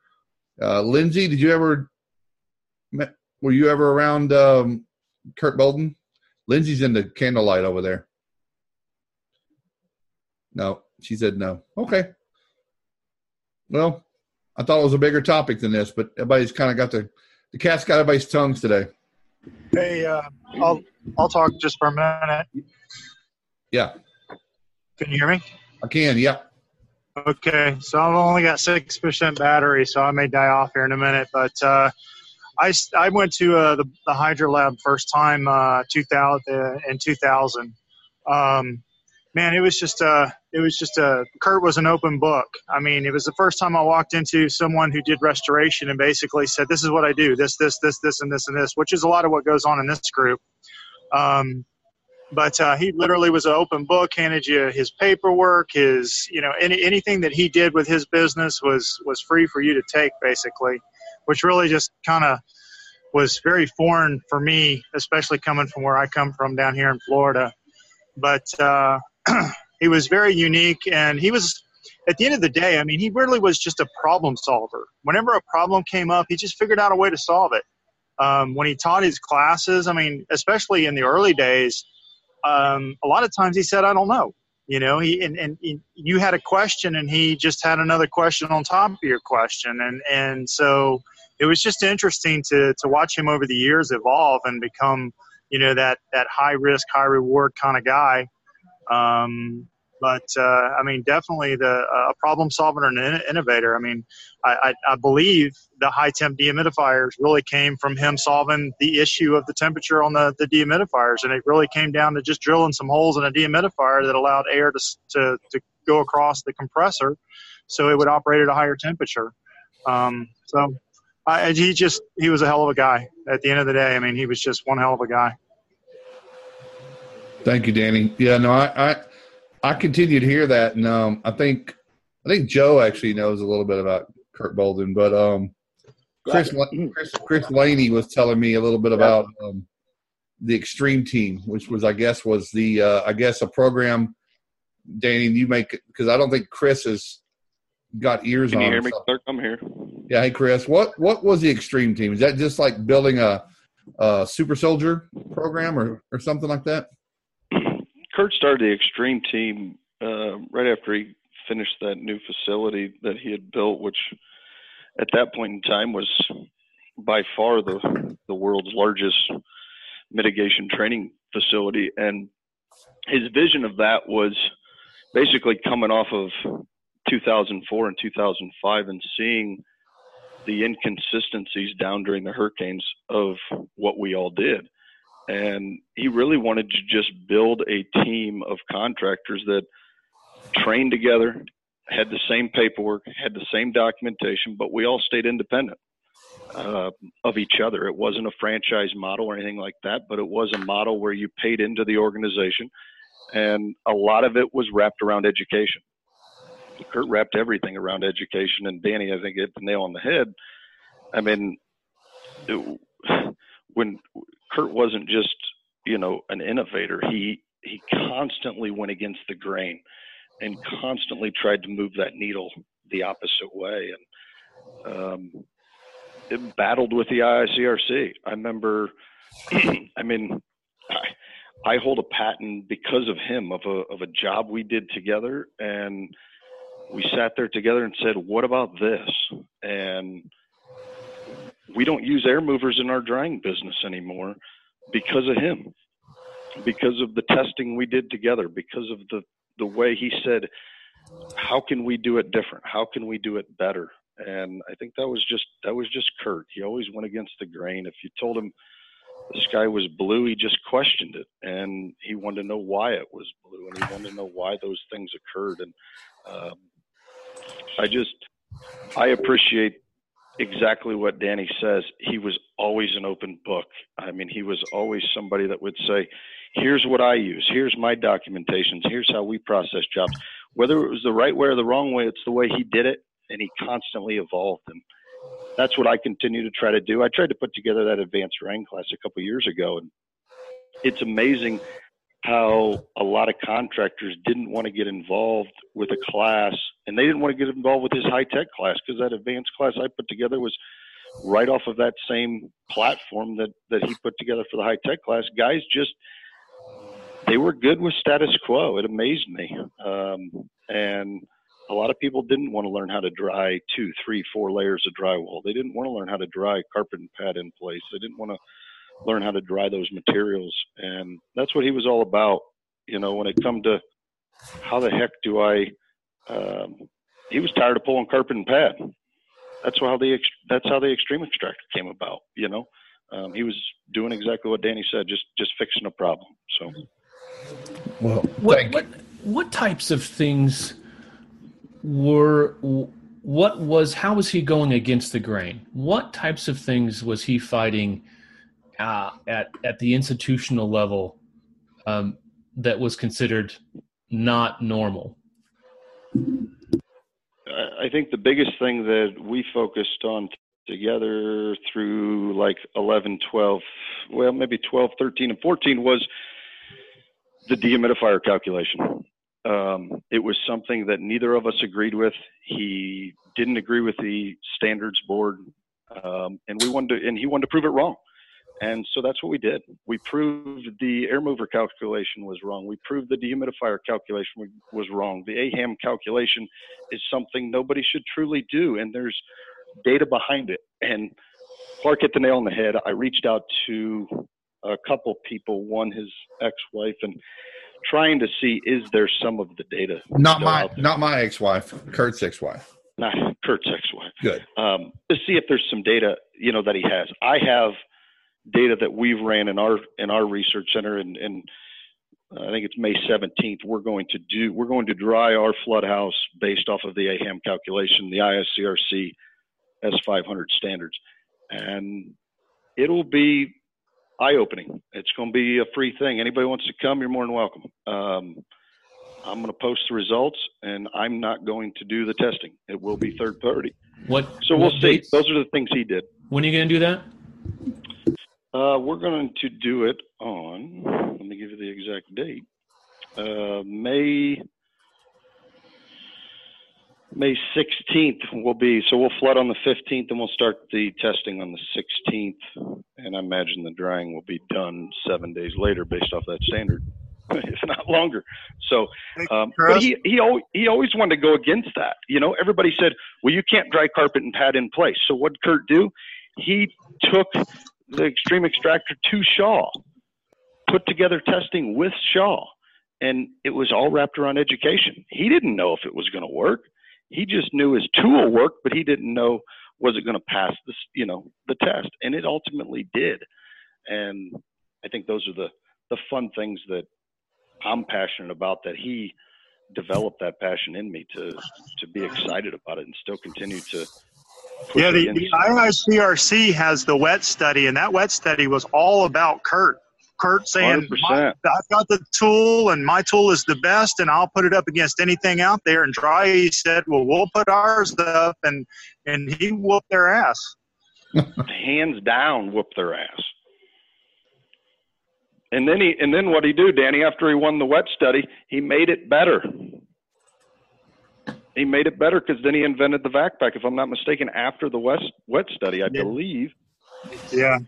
uh, Lindsay, did you ever were you ever around um, Kurt Bolden? Lindsay's in the candlelight over there. No, she said no. Okay. Well, I thought it was a bigger topic than this, but everybody's kind of got the the cat's got everybody's tongues today. Hey, uh, I'll I'll talk just for a minute. Yeah, Can you hear me? I can. Yeah. Okay, so I've only got six percent battery, so I may die off here in a minute. But uh, I, I went to uh, the, the Hydro Lab first time uh, 2000 uh, in 2000. Um, man, it was just uh, it was just a Kurt was an open book. I mean, it was the first time I walked into someone who did restoration and basically said, "This is what I do. This, this, this, this, and this, and this," which is a lot of what goes on in this group. Um, but uh, he literally was an open book handed you his paperwork his you know any, anything that he did with his business was was free for you to take basically which really just kind of was very foreign for me especially coming from where i come from down here in florida but uh, he was very unique and he was at the end of the day i mean he really was just a problem solver whenever a problem came up he just figured out a way to solve it um, when he taught his classes i mean especially in the early days um, a lot of times he said, I don't know. You know, he and, and, and you had a question and he just had another question on top of your question. And, and so it was just interesting to, to watch him over the years evolve and become, you know, that, that high risk, high reward kind of guy. Um, but uh, I mean, definitely the uh, a problem solver and an innovator. I mean, I, I, I believe the high temp dehumidifiers really came from him solving the issue of the temperature on the, the dehumidifiers, and it really came down to just drilling some holes in a dehumidifier that allowed air to to, to go across the compressor, so it would operate at a higher temperature. Um, so I, he just he was a hell of a guy. At the end of the day, I mean, he was just one hell of a guy. Thank you, Danny. Yeah, no, I, I, I continue to hear that, and um, I think, I think Joe actually knows a little bit about Kurt Bolden, but um, Chris, La- Chris, Chris Laney was telling me a little bit about um, the Extreme Team, which was, I guess, was the, uh, I guess, a program. Danny, you make because I don't think Chris has got ears Can on. you hear or me, something. Clark? I'm here. Yeah, hey Chris, what what was the Extreme Team? Is that just like building a, a super soldier program or or something like that? Kurt started the extreme team uh, right after he finished that new facility that he had built, which at that point in time was by far the the world's largest mitigation training facility. And his vision of that was basically coming off of 2004 and 2005 and seeing the inconsistencies down during the hurricanes of what we all did and he really wanted to just build a team of contractors that trained together, had the same paperwork, had the same documentation, but we all stayed independent uh, of each other. It wasn't a franchise model or anything like that, but it was a model where you paid into the organization, and a lot of it was wrapped around education. Kurt wrapped everything around education, and Danny, I think, hit the nail on the head. I mean, it, when Kurt wasn't just you know an innovator. He he constantly went against the grain and constantly tried to move that needle the opposite way and um, it battled with the IICRC. I remember, I mean, I, I hold a patent because of him of a of a job we did together, and we sat there together and said, "What about this?" and we don't use air movers in our drying business anymore because of him because of the testing we did together because of the the way he said how can we do it different? How can we do it better? And i think that was just that was just kurt. He always went against the grain. If you told him the sky was blue he just questioned it and he wanted to know why it was blue and he wanted to know why those things occurred. And um, i just i appreciate exactly what Danny says. He was always an open book. I mean, he was always somebody that would say, "Here's what I use. Here's my documentations. Here's how we process jobs." Whether it was the right way or the wrong way, it's the way he did it, and he constantly evolved. And that's what I continue to try to do. I tried to put together that advanced rank class a couple years ago, and it's amazing how a lot of contractors didn't want to get involved with a class and they didn't want to get involved with his high tech class because that advanced class I put together was right off of that same platform that that he put together for the high tech class. Guys just they were good with status quo. It amazed me, um, and a lot of people didn't want to learn how to dry two, three, four layers of drywall. They didn't want to learn how to dry carpet and pad in place. They didn't want to learn how to dry those materials. And that's what he was all about. You know, when it come to how the heck do I, um, he was tired of pulling carpet and pad. That's how the that's how the extreme extractor came about. You know, um, he was doing exactly what Danny said, just just fixing a problem. So, well, what, what, what types of things were what was how was he going against the grain? What types of things was he fighting uh, at at the institutional level um, that was considered not normal? I think the biggest thing that we focused on together through like 11, 12, well, maybe 12, 13, and 14 was the dehumidifier calculation. Um, it was something that neither of us agreed with. He didn't agree with the standards board, um, and we wanted to, and he wanted to prove it wrong. And so that's what we did. We proved the air mover calculation was wrong. We proved the dehumidifier calculation was wrong. The AHAM calculation is something nobody should truly do, and there's data behind it. And Clark hit the nail on the head. I reached out to a couple people, one his ex-wife, and trying to see is there some of the data. Not my, not my ex-wife, Kurt's ex-wife. Not Kurt's ex-wife. Good. Um, to see if there's some data, you know, that he has. I have data that we've ran in our in our research center, and, and I think it's May 17th. We're going to do we're going to dry our flood house based off of the AHAM calculation, the IICRC S500 standards, and it'll be eye opening. It's going to be a free thing. Anybody wants to come, you're more than welcome. Um, I'm going to post the results, and I'm not going to do the testing. It will be third party. What? So we'll what see. dates? Those are the things he did. When are you going to do that? Uh, we're going to do it on. Let me give you the exact date. Uh, May May 16th will be so we'll flood on the 15th and we'll start the testing on the 16th and I imagine the drying will be done seven days later based off that standard if not longer so um, but he he always, he always wanted to go against that you know everybody said well you can't dry carpet and pad in place so what did Kurt do he took the extreme extractor to Shaw put together testing with Shaw and it was all wrapped around education he didn't know if it was going to work he just knew his tool worked, but he didn't know was it going to pass this, you know, the test, and it ultimately did. And I think those are the the fun things that I'm passionate about. That he developed that passion in me to to be excited about it and still continue to. Yeah, the, the. IICRC has the wet study, and that wet study was all about Kurt. Kurt saying, I've got the tool, and my tool is the best, and I'll put it up against anything out there. And Dry, he said, well, we'll put ours up, and, and he whooped their ass. hands down whooped their ass. And then he and then what he do, Danny? After he won the wet study, he made it better. He made it better because then he invented the vac pack, if I'm not mistaken, after the west wet study, I Yeah. believe. Yeah.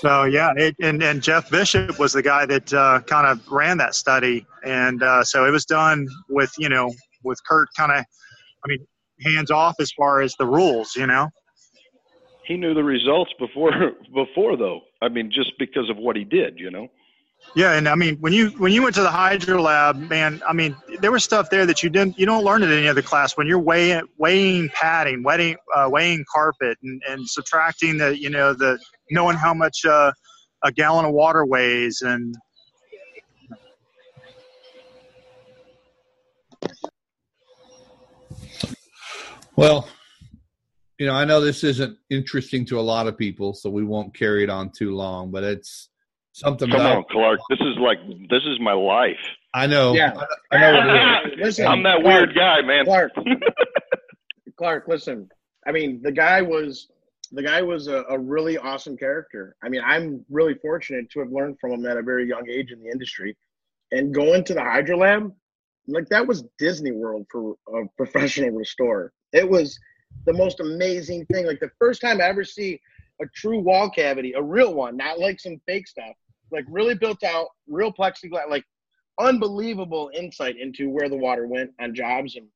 So yeah, it, and and Jeff Bishop was the guy that uh, kind of ran that study, and uh, so it was done with you know with Kurt kind of, I mean, hands off as far as the rules, you know. He knew the results before before though. I mean, just because of what he did, you know. Yeah, and I mean when you when you went to the hydro lab, man, I mean there was stuff there that you didn't you don't learn in any other class when you're weighing weighing padding, weighing uh, weighing carpet, and, and subtracting the you know the knowing how much uh, a gallon of water weighs, and Well, you know, I know this isn't interesting to a lot of people, so we won't carry it on too long. But it's something. Come that on, Clark. This is like this is my life. I know. Yeah. I know. What it is. Listen, I'm that Clark, weird guy, man. Clark, Clark, listen. I mean, the guy was the guy was a, a really awesome character. I mean, I'm really fortunate to have learned from him at a very young age in the industry, and going to the Hydro Lab, like that was Disney World for a professional restorer. It was the most amazing thing. Like the first time I ever see a true wall cavity, a real one, not like some fake stuff, like really built out, real plexiglass, like unbelievable insight into where the water went on jobs and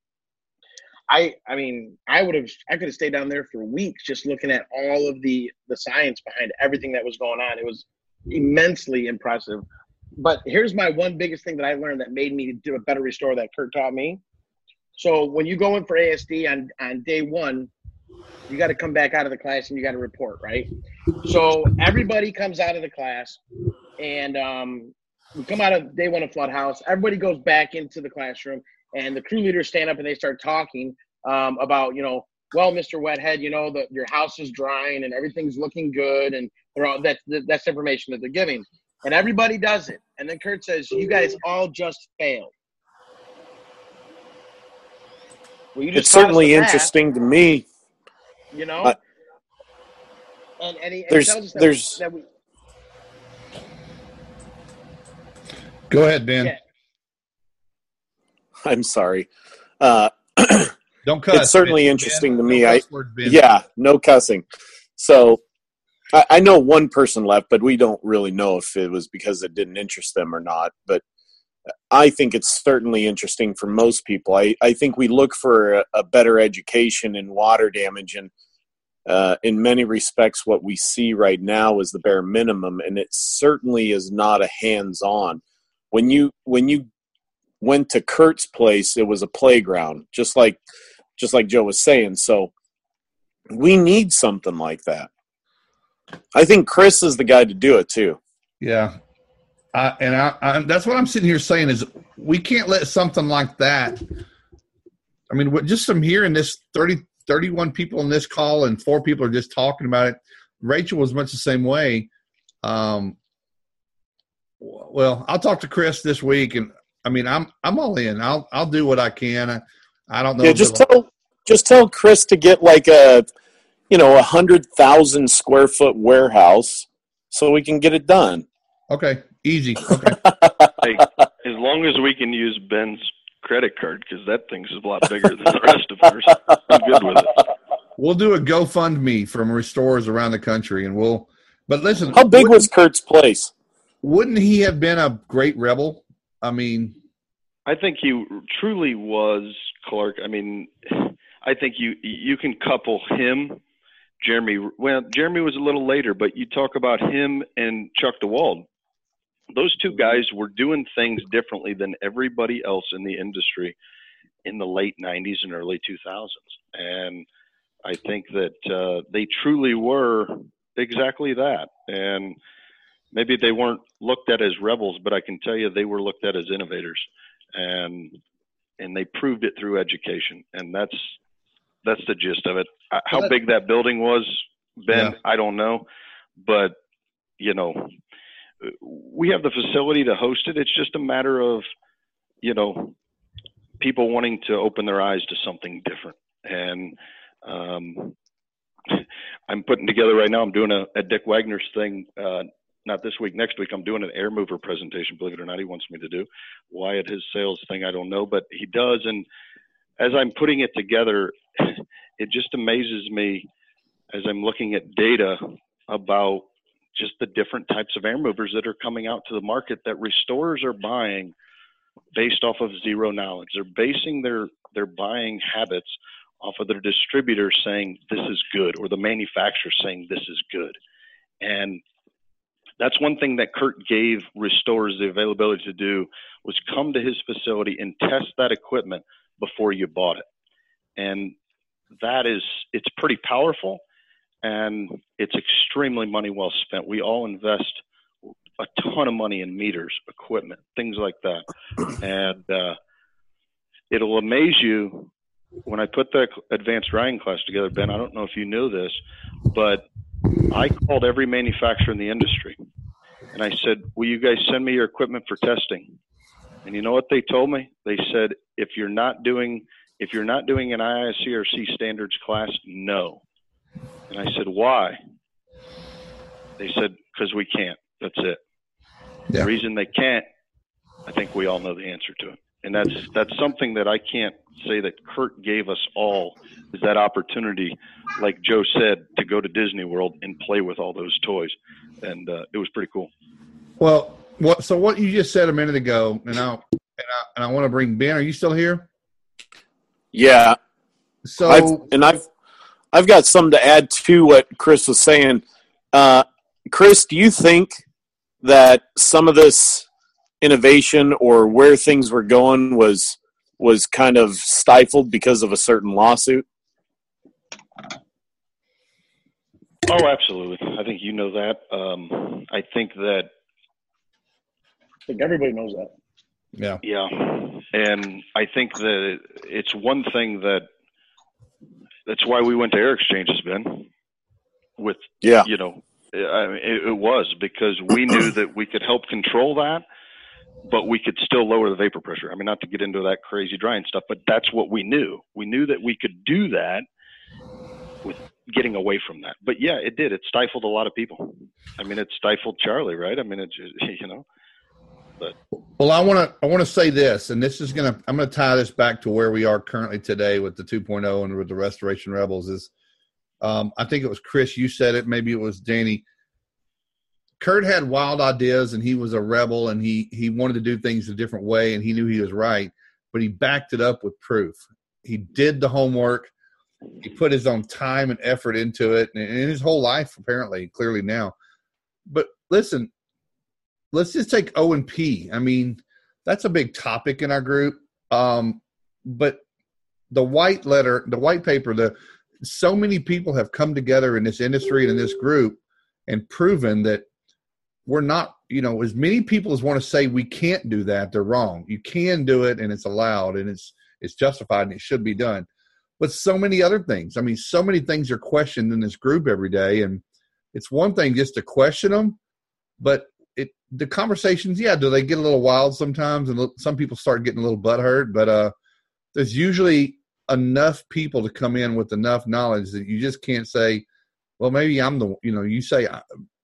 I I mean I would have I could have stayed down there for weeks just looking at all of the the science behind everything that was going on. It was immensely impressive. But here's my one biggest thing that I learned that made me do a better restore that Kurt taught me. So when you go in for ASD on on day one, you got to come back out of the class and you got to report, right? So everybody comes out of the class, and um, we come out of day one of Flood House. Everybody goes back into the classroom, and the crew leaders stand up and they start talking um, about, you know, well, Mr. Wethead, you know that your house is drying and everything's looking good, and they're all that's that's information that they're giving, and everybody does it. And then Kurt says, "You guys all just failed." Well, you just It's certainly interesting to me. You know. Uh, and, and he, and there's- that there's- we, that we, Go ahead, Ben. Yeah. I'm sorry. Uh, Don't cuss. it's certainly Ben. interesting to No me. I cuss words, Ben. yeah, no cussing. So I, I know one person left, but we don't really know if it was because it didn't interest them or not. But I think it's certainly interesting for most people. I, I think we look for a, a better education in water damage, and uh, in many respects, what we see right now is the bare minimum, and it certainly is not a hands-on. When you when you went to Kurt's place, it was a playground, just like just like Joe was saying. So we need something like that. I think Chris is the guy to do it too. Yeah. I, and I, I, that's what I'm sitting here saying is we can't let something like that. I mean, what, just from hearing this 30, 31 people in this call and four people are just talking about it. Rachel was much the same way. Um, well, I'll talk to Chris this week, and I mean, I'm I'm all in. I'll I'll do what I can. I, I don't know. Yeah, just tell just tell Chris to get like a you know a hundred thousand square foot warehouse so we can get it done. okay, easy. Okay, Hey, as long as we can use Ben's credit card, because that thing's a lot bigger than the rest of ours. I'm good with it. we'll do a GoFundMe from restorers around the country, and we'll. But listen, How big was Kurt's place? wouldn't he have been a great rebel? I mean, I think he truly was Clark. I mean, I think you you can couple him, Jeremy. Well, Jeremy was a little later, but you talk about him and Chuck DeWald. Those two guys were doing things differently than everybody else in the industry in the late '90s and early 2000s, and I think that uh, they truly were exactly that. And maybe they weren't looked at as rebels, but I can tell you they were looked at as innovators, and and they proved it through education, and that's that's the gist of it. Uh, How big that building was, Ben, Yeah. I don't know, but you know, we have the facility to host it. It's just a matter of you know people wanting to open their eyes to something different, and um, I'm putting together right now. I'm doing a, a Dick Wagner's thing. Uh, not this week, next week. I'm doing an air mover presentation. Believe it or not, he wants me to do. Why at his sales thing, I don't know, but he does. And as I'm putting it together, it just amazes me as I'm looking at data about just the different types of air movers that are coming out to the market that restorers are buying based off of zero knowledge. They're basing their their buying habits off of their distributor saying this is good or the manufacturer saying this is good. And that's one thing that Kurt gave restorers the availability to do was come to his facility and test that equipment before you bought it. And that is it's pretty powerful and it's extremely money well spent. We all invest a ton of money in meters, equipment, things like that. And uh, it'll amaze you when I put the advanced drying class together, Ben. I don't know if you knew this, but I called every manufacturer in the industry and I said, Will you guys send me your equipment for testing? And you know what they told me? They said, if you're not doing if you're not doing an IICRC standards class, no. And I said, why? They said, because we can't. That's it. Yeah. The reason they can't, I think we all know the answer to it. And that's that's something that I can't say that Kurt gave us all is that opportunity, like Joe said, to go to Disney World and play with all those toys, and uh, it was pretty cool. well, what? So what you just said a minute ago, and I and I, and I want to bring Ben. Are you still here? Yeah, So I've, and I've I've got some to add to what Chris was saying. Uh, Chris, do you think that some of this innovation or where things were going was was kind of stifled because of a certain lawsuit? Oh, absolutely. I think you know that. Um, I think that I think everybody knows that. yeah, Yeah, and I think that it's one thing that that's why we went to air exchanges, Ben. With Yeah. you know, I mean, it, it was because we knew that we could help control that, but we could still lower the vapor pressure. I mean, not to get into that crazy drying stuff, but that's what we knew. We knew that we could do that with getting away from that. But yeah, it did. It stifled a lot of people. I mean, it stifled Charlie, right? I mean, it you know. Well, I want to I want to say this, and this is gonna I'm gonna tie this back to where we are currently today with the 2.0 and with the Restoration Rebels. Is um, I think it was Chris you said it, maybe it was Danny. Kurt had wild ideas, and he was a rebel, and he he wanted to do things a different way, and he knew he was right, but he backed it up with proof. He did the homework. He put his own time and effort into it, and in his whole life, apparently, clearly now. But listen, let's just take O and P. I mean, that's a big topic in our group. Um, but the white letter, the white paper, the so many people have come together in this industry and in this group and proven that we're not, you know, as many people as want to say we can't do that, they're wrong. You can do it and it's allowed and it's it's justified and it should be done. But so many other things. I mean, so many things are questioned in this group every day. And it's one thing just to question them, but the conversations, yeah, do they get a little wild sometimes, and some people start getting a little butthurt. But uh, there's usually enough people to come in with enough knowledge that you just can't say, well, maybe I'm the you know you say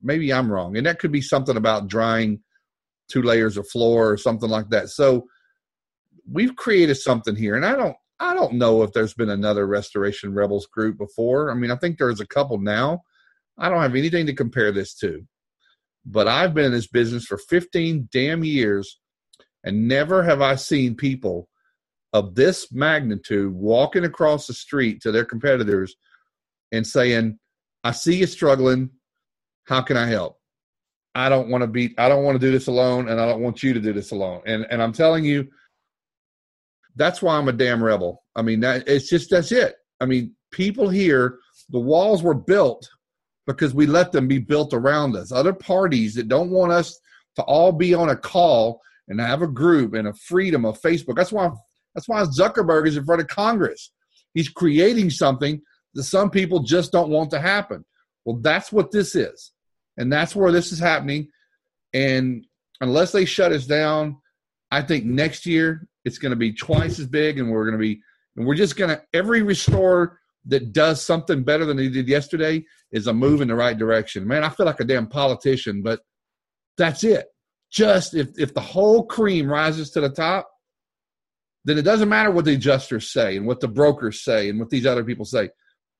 maybe I'm wrong, and that could be something about drying two layers of floor or something like that. So we've created something here, and I don't I don't know if there's been another Restoration Rebels group before. I mean, I think there's a couple now. I don't have anything to compare this to but I've been in this business for 15 damn years and never have I seen people of this magnitude walking across the street to their competitors and saying, I see you struggling. How can I help? I don't want to be I don't want to do this alone and I don't want you to do this alone. And and I'm telling you that's why I'm a damn rebel. I mean that it's just that's it. I mean people here the walls were built because we let them be built around us. Other parties that don't want us to all be on a call and have a group and a freedom of Facebook. That's why that's why Zuckerberg is in front of Congress. He's creating something that some people just don't want to happen. Well, that's what this is. And that's where this is happening. And unless they shut us down, I think next year it's going to be twice as big and we're going to be and we're just going to every restorer that does something better than they did yesterday is a move in the right direction. Man, I feel like a damn politician, but that's it. Just if if the whole cream rises to the top, then it doesn't matter what the adjusters say and what the brokers say and what these other people say.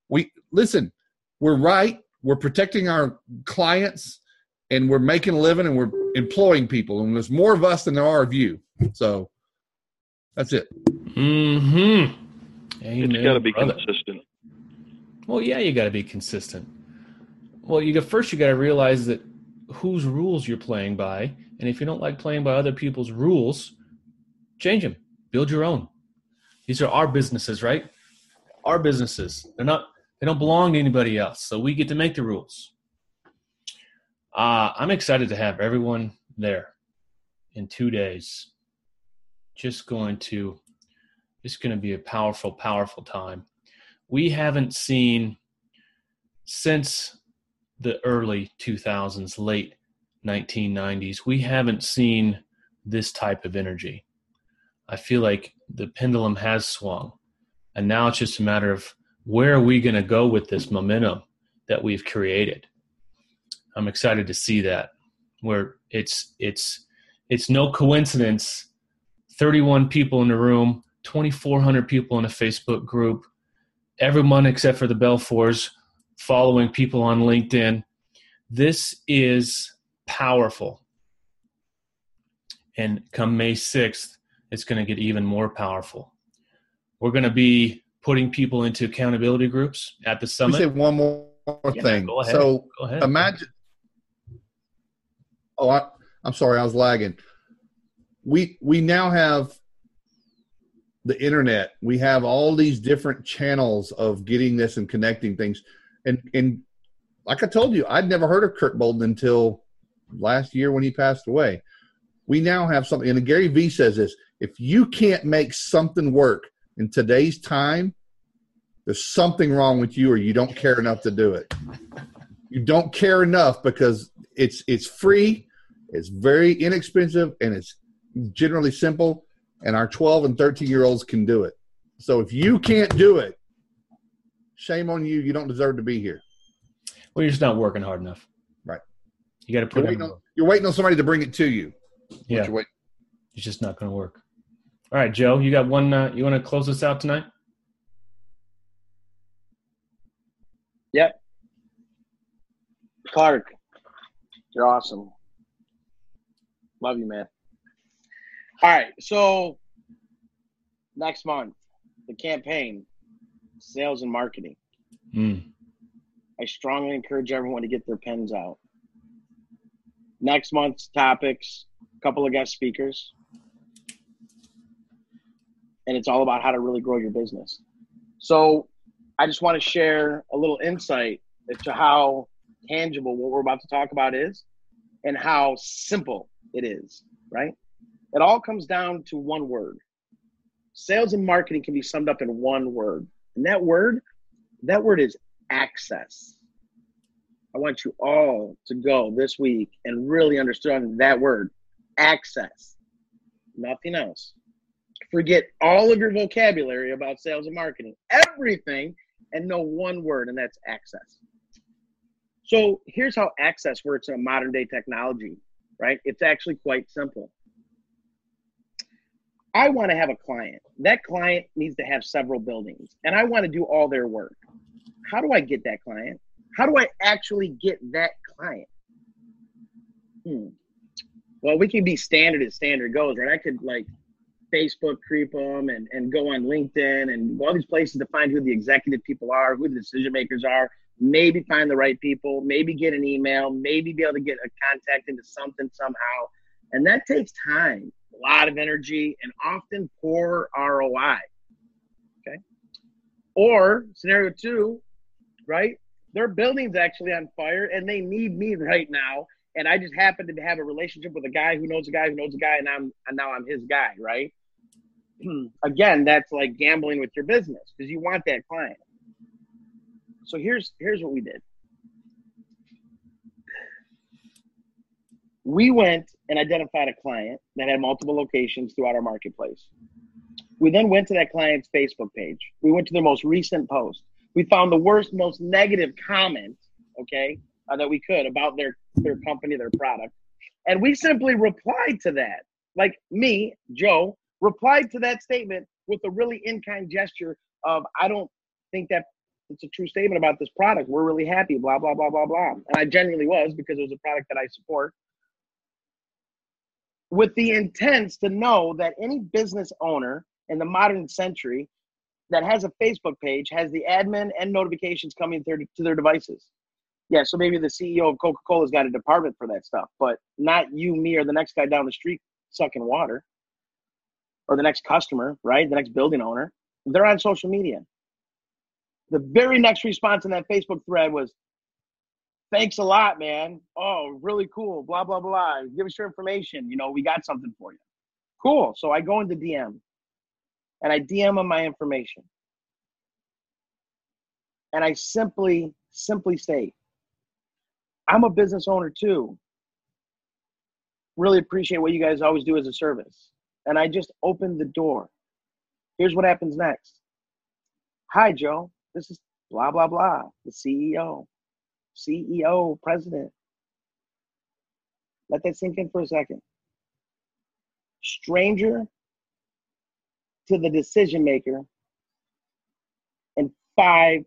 We listen, we're right, we're protecting our clients and we're making a living and we're employing people and there's more of us than there are of you. So that's it. Mm-hmm. it's got to be consistent. Well, yeah, you got to be consistent. Well, you first you got to realize that whose rules you're playing by, and if you don't like playing by other people's rules, change them. Build your own. These are our businesses, right? Our businesses. They're not. They don't belong to anybody else. So we get to make the rules. Uh, I'm excited to have everyone there in two days. Just going to, just going to be a powerful, powerful time. We haven't seen since the early 2000s, late 1990s, we haven't seen this type of energy. I feel like the pendulum has swung, and now it's just a matter of where are we going to go with this momentum that we've created. I'm excited to see that. Where it's it's it's no coincidence. 31 people in the room, 2,400 people in a Facebook group, everyone except for the Belfours following people on LinkedIn. This is powerful. And come May 6th, it's going to get even more powerful. We're going to be putting people into accountability groups at the summit. say one more Yeah, thing. go ahead. So Go ahead. imagine. Oh, I, I'm sorry, I was lagging. We we now have the internet. We have all these different channels of getting this and connecting things. And and like I told you, I'd never heard of Kurt Bolden until last year when he passed away. We now have something, and Gary Vee says this: if you can't make something work in today's time, there's something wrong with you, or you don't care enough to do it. You don't care enough because it's it's free, it's very inexpensive, and it's generally simple. And our 12 and 13 year olds can do it. So if you can't do it, shame on you. You don't deserve to be here. well, you're just not working hard enough. Right. You got to You're put waiting, on, you're waiting on somebody to bring it to you. Yeah, You're it's just not going to work. All right, Joe, you got one. Uh, you want to close us out tonight? Yep. Clark, you're awesome. Love you, man. All right, so next month, the campaign, sales and marketing. Mm. I strongly encourage everyone to get their pens out. Next month's topics, a couple of guest speakers, and it's all about how to really grow your business. So, I just want to share a little insight as to how tangible what we're about to talk about is and how simple it is, right? It all comes down to one word. Sales and marketing can be summed up in one word. And that word, that word is access. I want you all to go this week and really understand that word, access. Nothing else. Forget all of your vocabulary about sales and marketing, everything, and know one word, and that's access. So here's how access works in a modern day technology, right? It's actually quite simple. I want to have a client. That client needs to have several buildings, and I want to do all their work. How do I get that client? How do I actually get that client? Hmm. Well, we can be standard as standard goes, right? I could like Facebook creep them and, and go on LinkedIn and all these places to find who the executive people are, who the decision makers are, maybe find the right people, maybe get an email, maybe be able to get a contact into something somehow. And that takes time, lot of energy, and often poor ROI. Okay. Or scenario two, right? Their building's actually on fire and they need me right now. And I just happen to have a relationship with a guy who knows a guy who knows a guy, and I'm and now I'm his guy, right? Again, that's like gambling with your business because you want that client. So here's here's what we did. We went and identified a client that had multiple locations throughout our marketplace. We then went to that client's Facebook page. We went to their most recent post. We found the worst, most negative comment, okay, uh, that we could about their their company, their product, and we simply replied to that. Like me, Joe, replied to that statement with a really in kind gesture of, "I don't think that it's a true statement about this product. We're really happy, blah blah blah blah blah." And I genuinely was because it was a product that I support. With the intent to know that any business owner in the modern century that has a Facebook page has the admin and notifications coming to their, to their devices. Yeah, so maybe the CEO of Coca Cola's got a department for that stuff, but not you, me, or the next guy down the street sucking water, or the next customer, right? The next building owner. They're on social media. The very next response in that Facebook thread was, Thanks a lot, man. Oh, really cool. Blah, blah, blah. Give us your information. You know, we got something for you. Cool. So I go into DM and I DM them my information. And I simply, simply state, I'm a business owner too. Really appreciate what you guys always do as a service. And I just opened the door. Here's what happens next. Hi, Joe. This is blah, blah, blah, the CEO, CEO, president. Let that sink in for a second. Stranger to the decision maker in five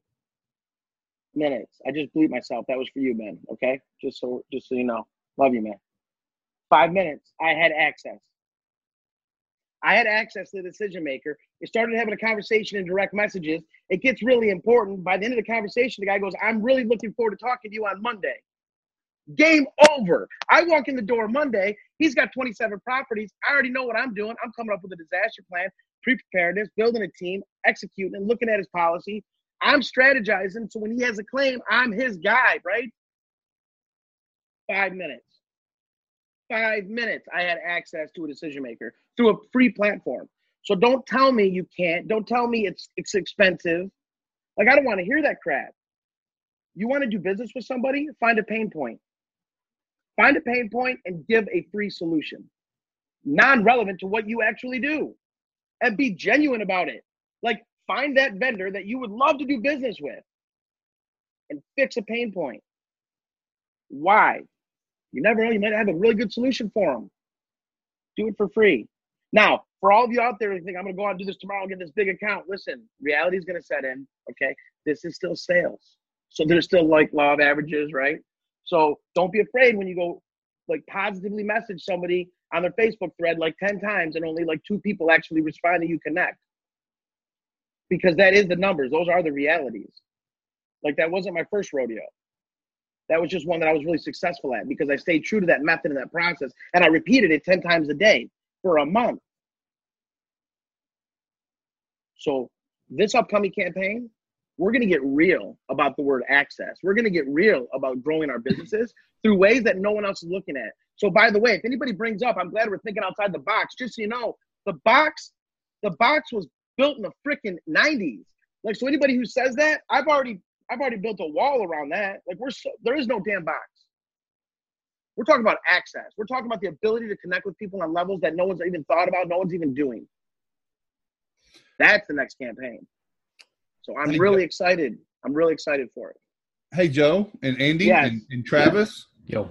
minutes. I just bleeped myself. That was for you, man. Okay, just so just so you know, love you, man. Five minutes. I had access. I had access to the decision maker It started having a conversation in direct messages. It gets really important. By the end of the conversation, the guy goes, I'm really looking forward to talking to you on Monday. Game over. I walk in the door Monday. He's got 27 properties. I already know what I'm doing. I'm coming up with a disaster plan, pre preparedness, building a team, executing, and looking at his policy. I'm strategizing. So when he has a claim, I'm his guy, right? Five minutes. Five minutes. I had access to a decision maker through a free platform. So don't tell me you can't. Don't tell me it's it's expensive. Like I don't want to hear that crap. You want to do business with somebody? Find a pain point. Find a pain point and give a free solution, non relevant to what you actually do, and be genuine about it. Like, find that vendor that you would love to do business with and fix a pain point. Why? You never know. You might have a really good solution for them. Do it for free. Now, for all of you out there who think I'm going to go out and do this tomorrow and get this big account, listen, reality is going to set in. Okay. This is still sales. So there's still like law of averages, right? So don't be afraid when you go like positively message somebody on their Facebook thread like 10 times and only like two people actually respond to you connect. Because that is the numbers. Those are the realities. Like that wasn't my first rodeo. That was just one that I was really successful at because I stayed true to that method and that process. And I repeated it 10 times a day for a month. So this upcoming campaign, we're going to get real about the word access. We're going to get real about growing our businesses through ways that no one else is looking at. So, by the way, if anybody brings up, I'm glad we're thinking outside the box. Just so you know, the box, the box was built in the freaking 90s. Like, so anybody who says that, I've already, I've already built a wall around that. Like, we're so, there is no damn box. We're talking about access. We're talking about the ability to connect with people on levels that no one's even thought about, no one's even doing. That's the next campaign. So I'm Hey, really Joe. excited. I'm really excited for it. Hey, Joe and Andy Yes. and, and Travis, Yo,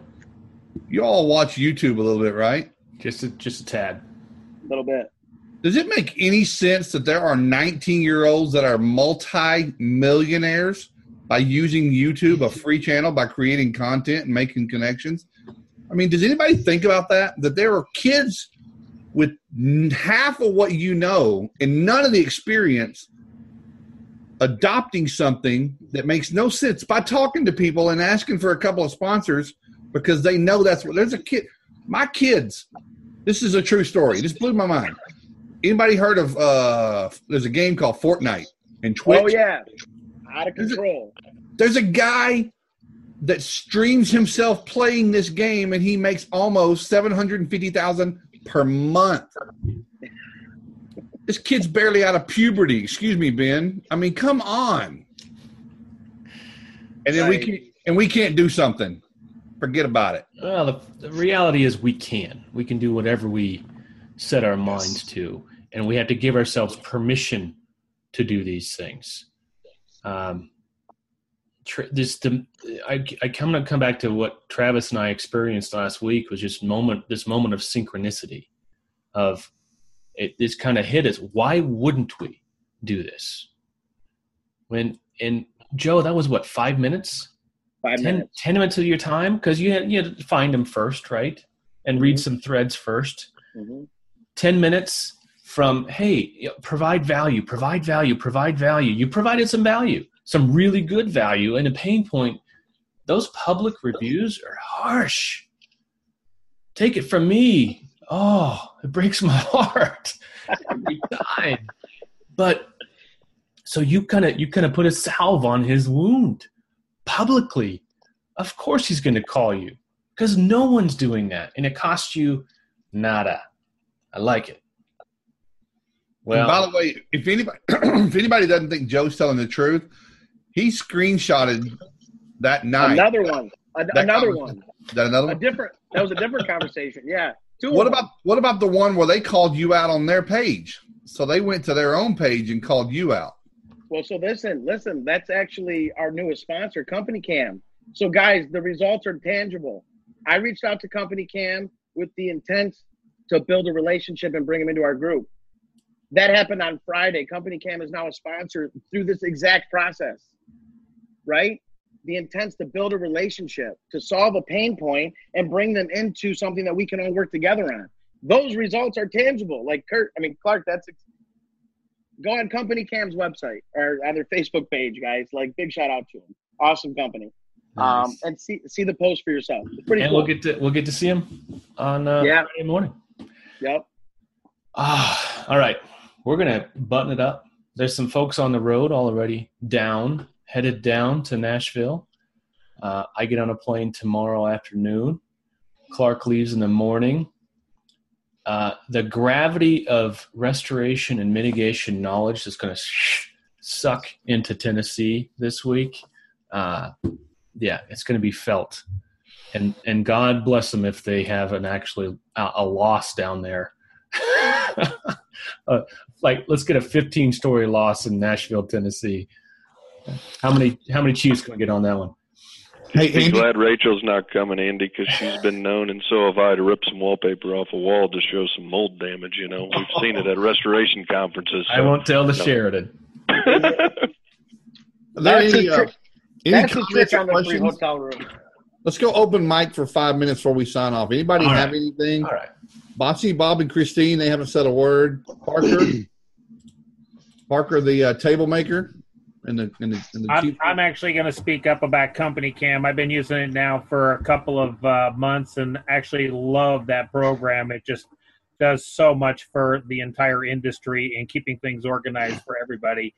you all watch YouTube a little bit, right? just a, just a tad. A little bit. Does it make any sense that there are 19 year olds that are multi millionaires by using YouTube, a free channel, by creating content and making connections? I mean, does anybody think about that? That there are kids with half of what you know and none of the experience adopting something that makes no sense by talking to people and asking for a couple of sponsors because they know that's what there's a kid. My kids, this is a true story. This blew my mind. Anybody heard of uh there's a game called Fortnite and Twitch? Oh yeah. Out of Is it- control. There's a guy that streams himself playing this game and he makes almost 750,000 per month. This kid's barely out of puberty. Excuse me, Ben. I mean, come on. And then we can and we can't do something. Forget about it. Well, the, the reality is we can. We can do whatever we set our minds to, and we have to give ourselves permission to do these things. Um, this the I I come to come back to what Travis and I experienced last week was just moment this moment of synchronicity, of it. This kind of hit us. Why wouldn't we do this? When and Joe, that was what five minutes. Five 10, minutes. 10 minutes of your time because you had, you had to find them first right and read some threads first Mhm. 10 minutes from hey provide value provide value provide value you provided some value some really good value and a pain point those public reviews are harsh. Take it from me. Oh it breaks my heart. Every time. But so you kind of you kind of put a salve on his wound publicly. Of course he's going to call you because no one's doing that and it costs you nada. I like it. Well, well by the way, if anybody if anybody doesn't think Joe's telling the truth, he screenshotted that night. Another one. A- another one. That another A different. That was a different conversation. Yeah. Two What them. about what about the one where they called you out on their page? So they went to their own page and called you out. Well, so listen, listen. That's actually our newest sponsor, CompanyCam. So, guys, the results are tangible. I reached out to CompanyCam with the intent to build a relationship and bring them into our group. That happened on Friday. CompanyCam is now a sponsor through this exact process, right? The intent's to build a relationship, to solve a pain point, and bring them into something that we can all work together on. Those results are tangible. Like Kurt, I mean Clark, that's go on CompanyCam's website or on their Facebook page, guys. Like big shout out to them. Awesome company. Um, and see see the post for yourself. It's pretty and cool. we'll get to we'll get to see him on uh, Yeah. Friday morning. yep. Ah, all right. We're gonna button it up. There's some folks on the road already down, headed down to Nashville. Uh, I get on a plane tomorrow afternoon. Clark leaves in the morning. Uh, the gravity of restoration and mitigation knowledge is going to suck into Tennessee this week. Uh, yeah, it's going to be felt, and and God bless them if they have an actually a, a loss down there. uh, like let's get a 15 story loss in Nashville, Tennessee. How many how many Chiefs can we get on that one? Hey, Be Andy, glad Rachel's not coming, Andy, because she's been known, and so have I, to rip some wallpaper off a wall to show some mold damage. You know, we've seen it at restoration conferences. I won't tell the No. Sheridan. there That's any, a uh, trick- any That's the comments trick on the free questions? hotel room. Let's go open mic for five minutes before we sign off. Anybody All have right. anything? All right. Bossy, Bob, and Christine, they haven't said a word. Parker, Parker, the uh, table maker, and the and the, and the I'm. I'm actually going to speak up about CompanyCam. I've been using it now for a couple of uh, months and actually love that program. It just does so much for the entire industry and keeping things organized for everybody.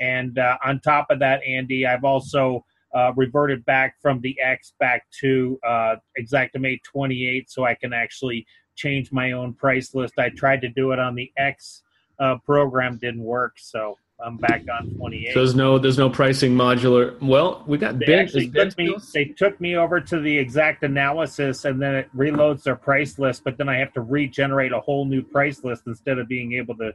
And uh, on top of that, Andy, I've also uh, reverted back from the X back to uh, Xactimate 28 so I can actually change my own price list. I tried to do it on the X uh, program, didn't work. So I'm back on 28. So there's no there's no pricing modular. Well, we got They Ben. actually is Ben took me. They took me over to the XactAnalysis, and then it reloads their price list. But then I have to regenerate a whole new price list instead of being able to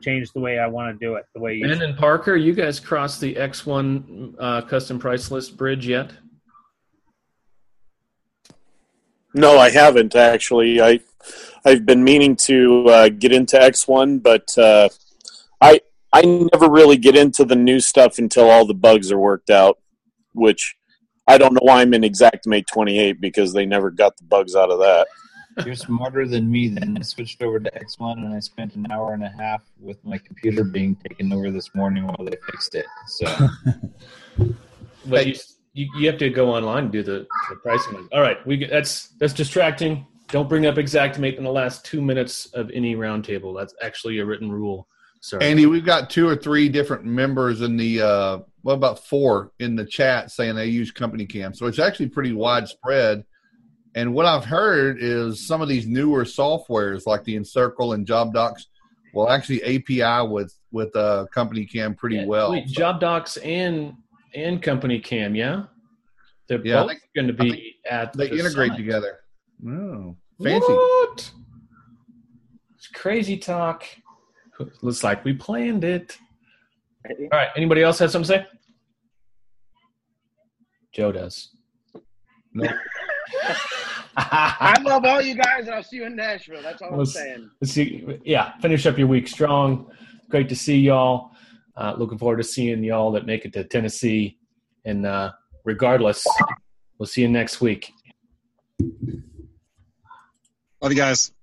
change the way I want to do it. The way you. Ben and Parker, you guys crossed the X1 uh, custom price list bridge yet? No, I haven't actually. I I've been meaning to uh, get into X1, but uh, I I never really get into the new stuff until all the bugs are worked out. Which I don't know why I'm in Xactimate 28 because they never got the bugs out of that. You're smarter than me then. I switched over to X1 and I spent an hour and a half with my computer being taken over this morning while they fixed it. So But you, you you have to go online and do the, the pricing. All right, we get, that's that's distracting. Don't bring up Xactimate in the last two minutes of any roundtable. That's actually a written rule. Sorry. Andy, we've got two or three different members in the uh what about four in the chat saying they use CompanyCam. So it's actually pretty widespread. And what I've heard is some of these newer softwares like the Encircle and Job-Dox will actually API with with uh CompanyCam pretty Yeah, well. Wait, Job-Dox and and CompanyCam, yeah. They're Yeah, both think- going to be at they the integrate summit. together. Oh, fancy. What? It's crazy talk. Looks like we planned it. All right. Anybody else have something to say? Joe does. No. I love all you guys, and I'll see you in Nashville. That's all I'm saying. Let's see. Yeah, finish up your week strong. Great to see y'all. Uh, looking forward to seeing y'all that make it to Tennessee. And uh, regardless, we'll see you next week. Love you guys.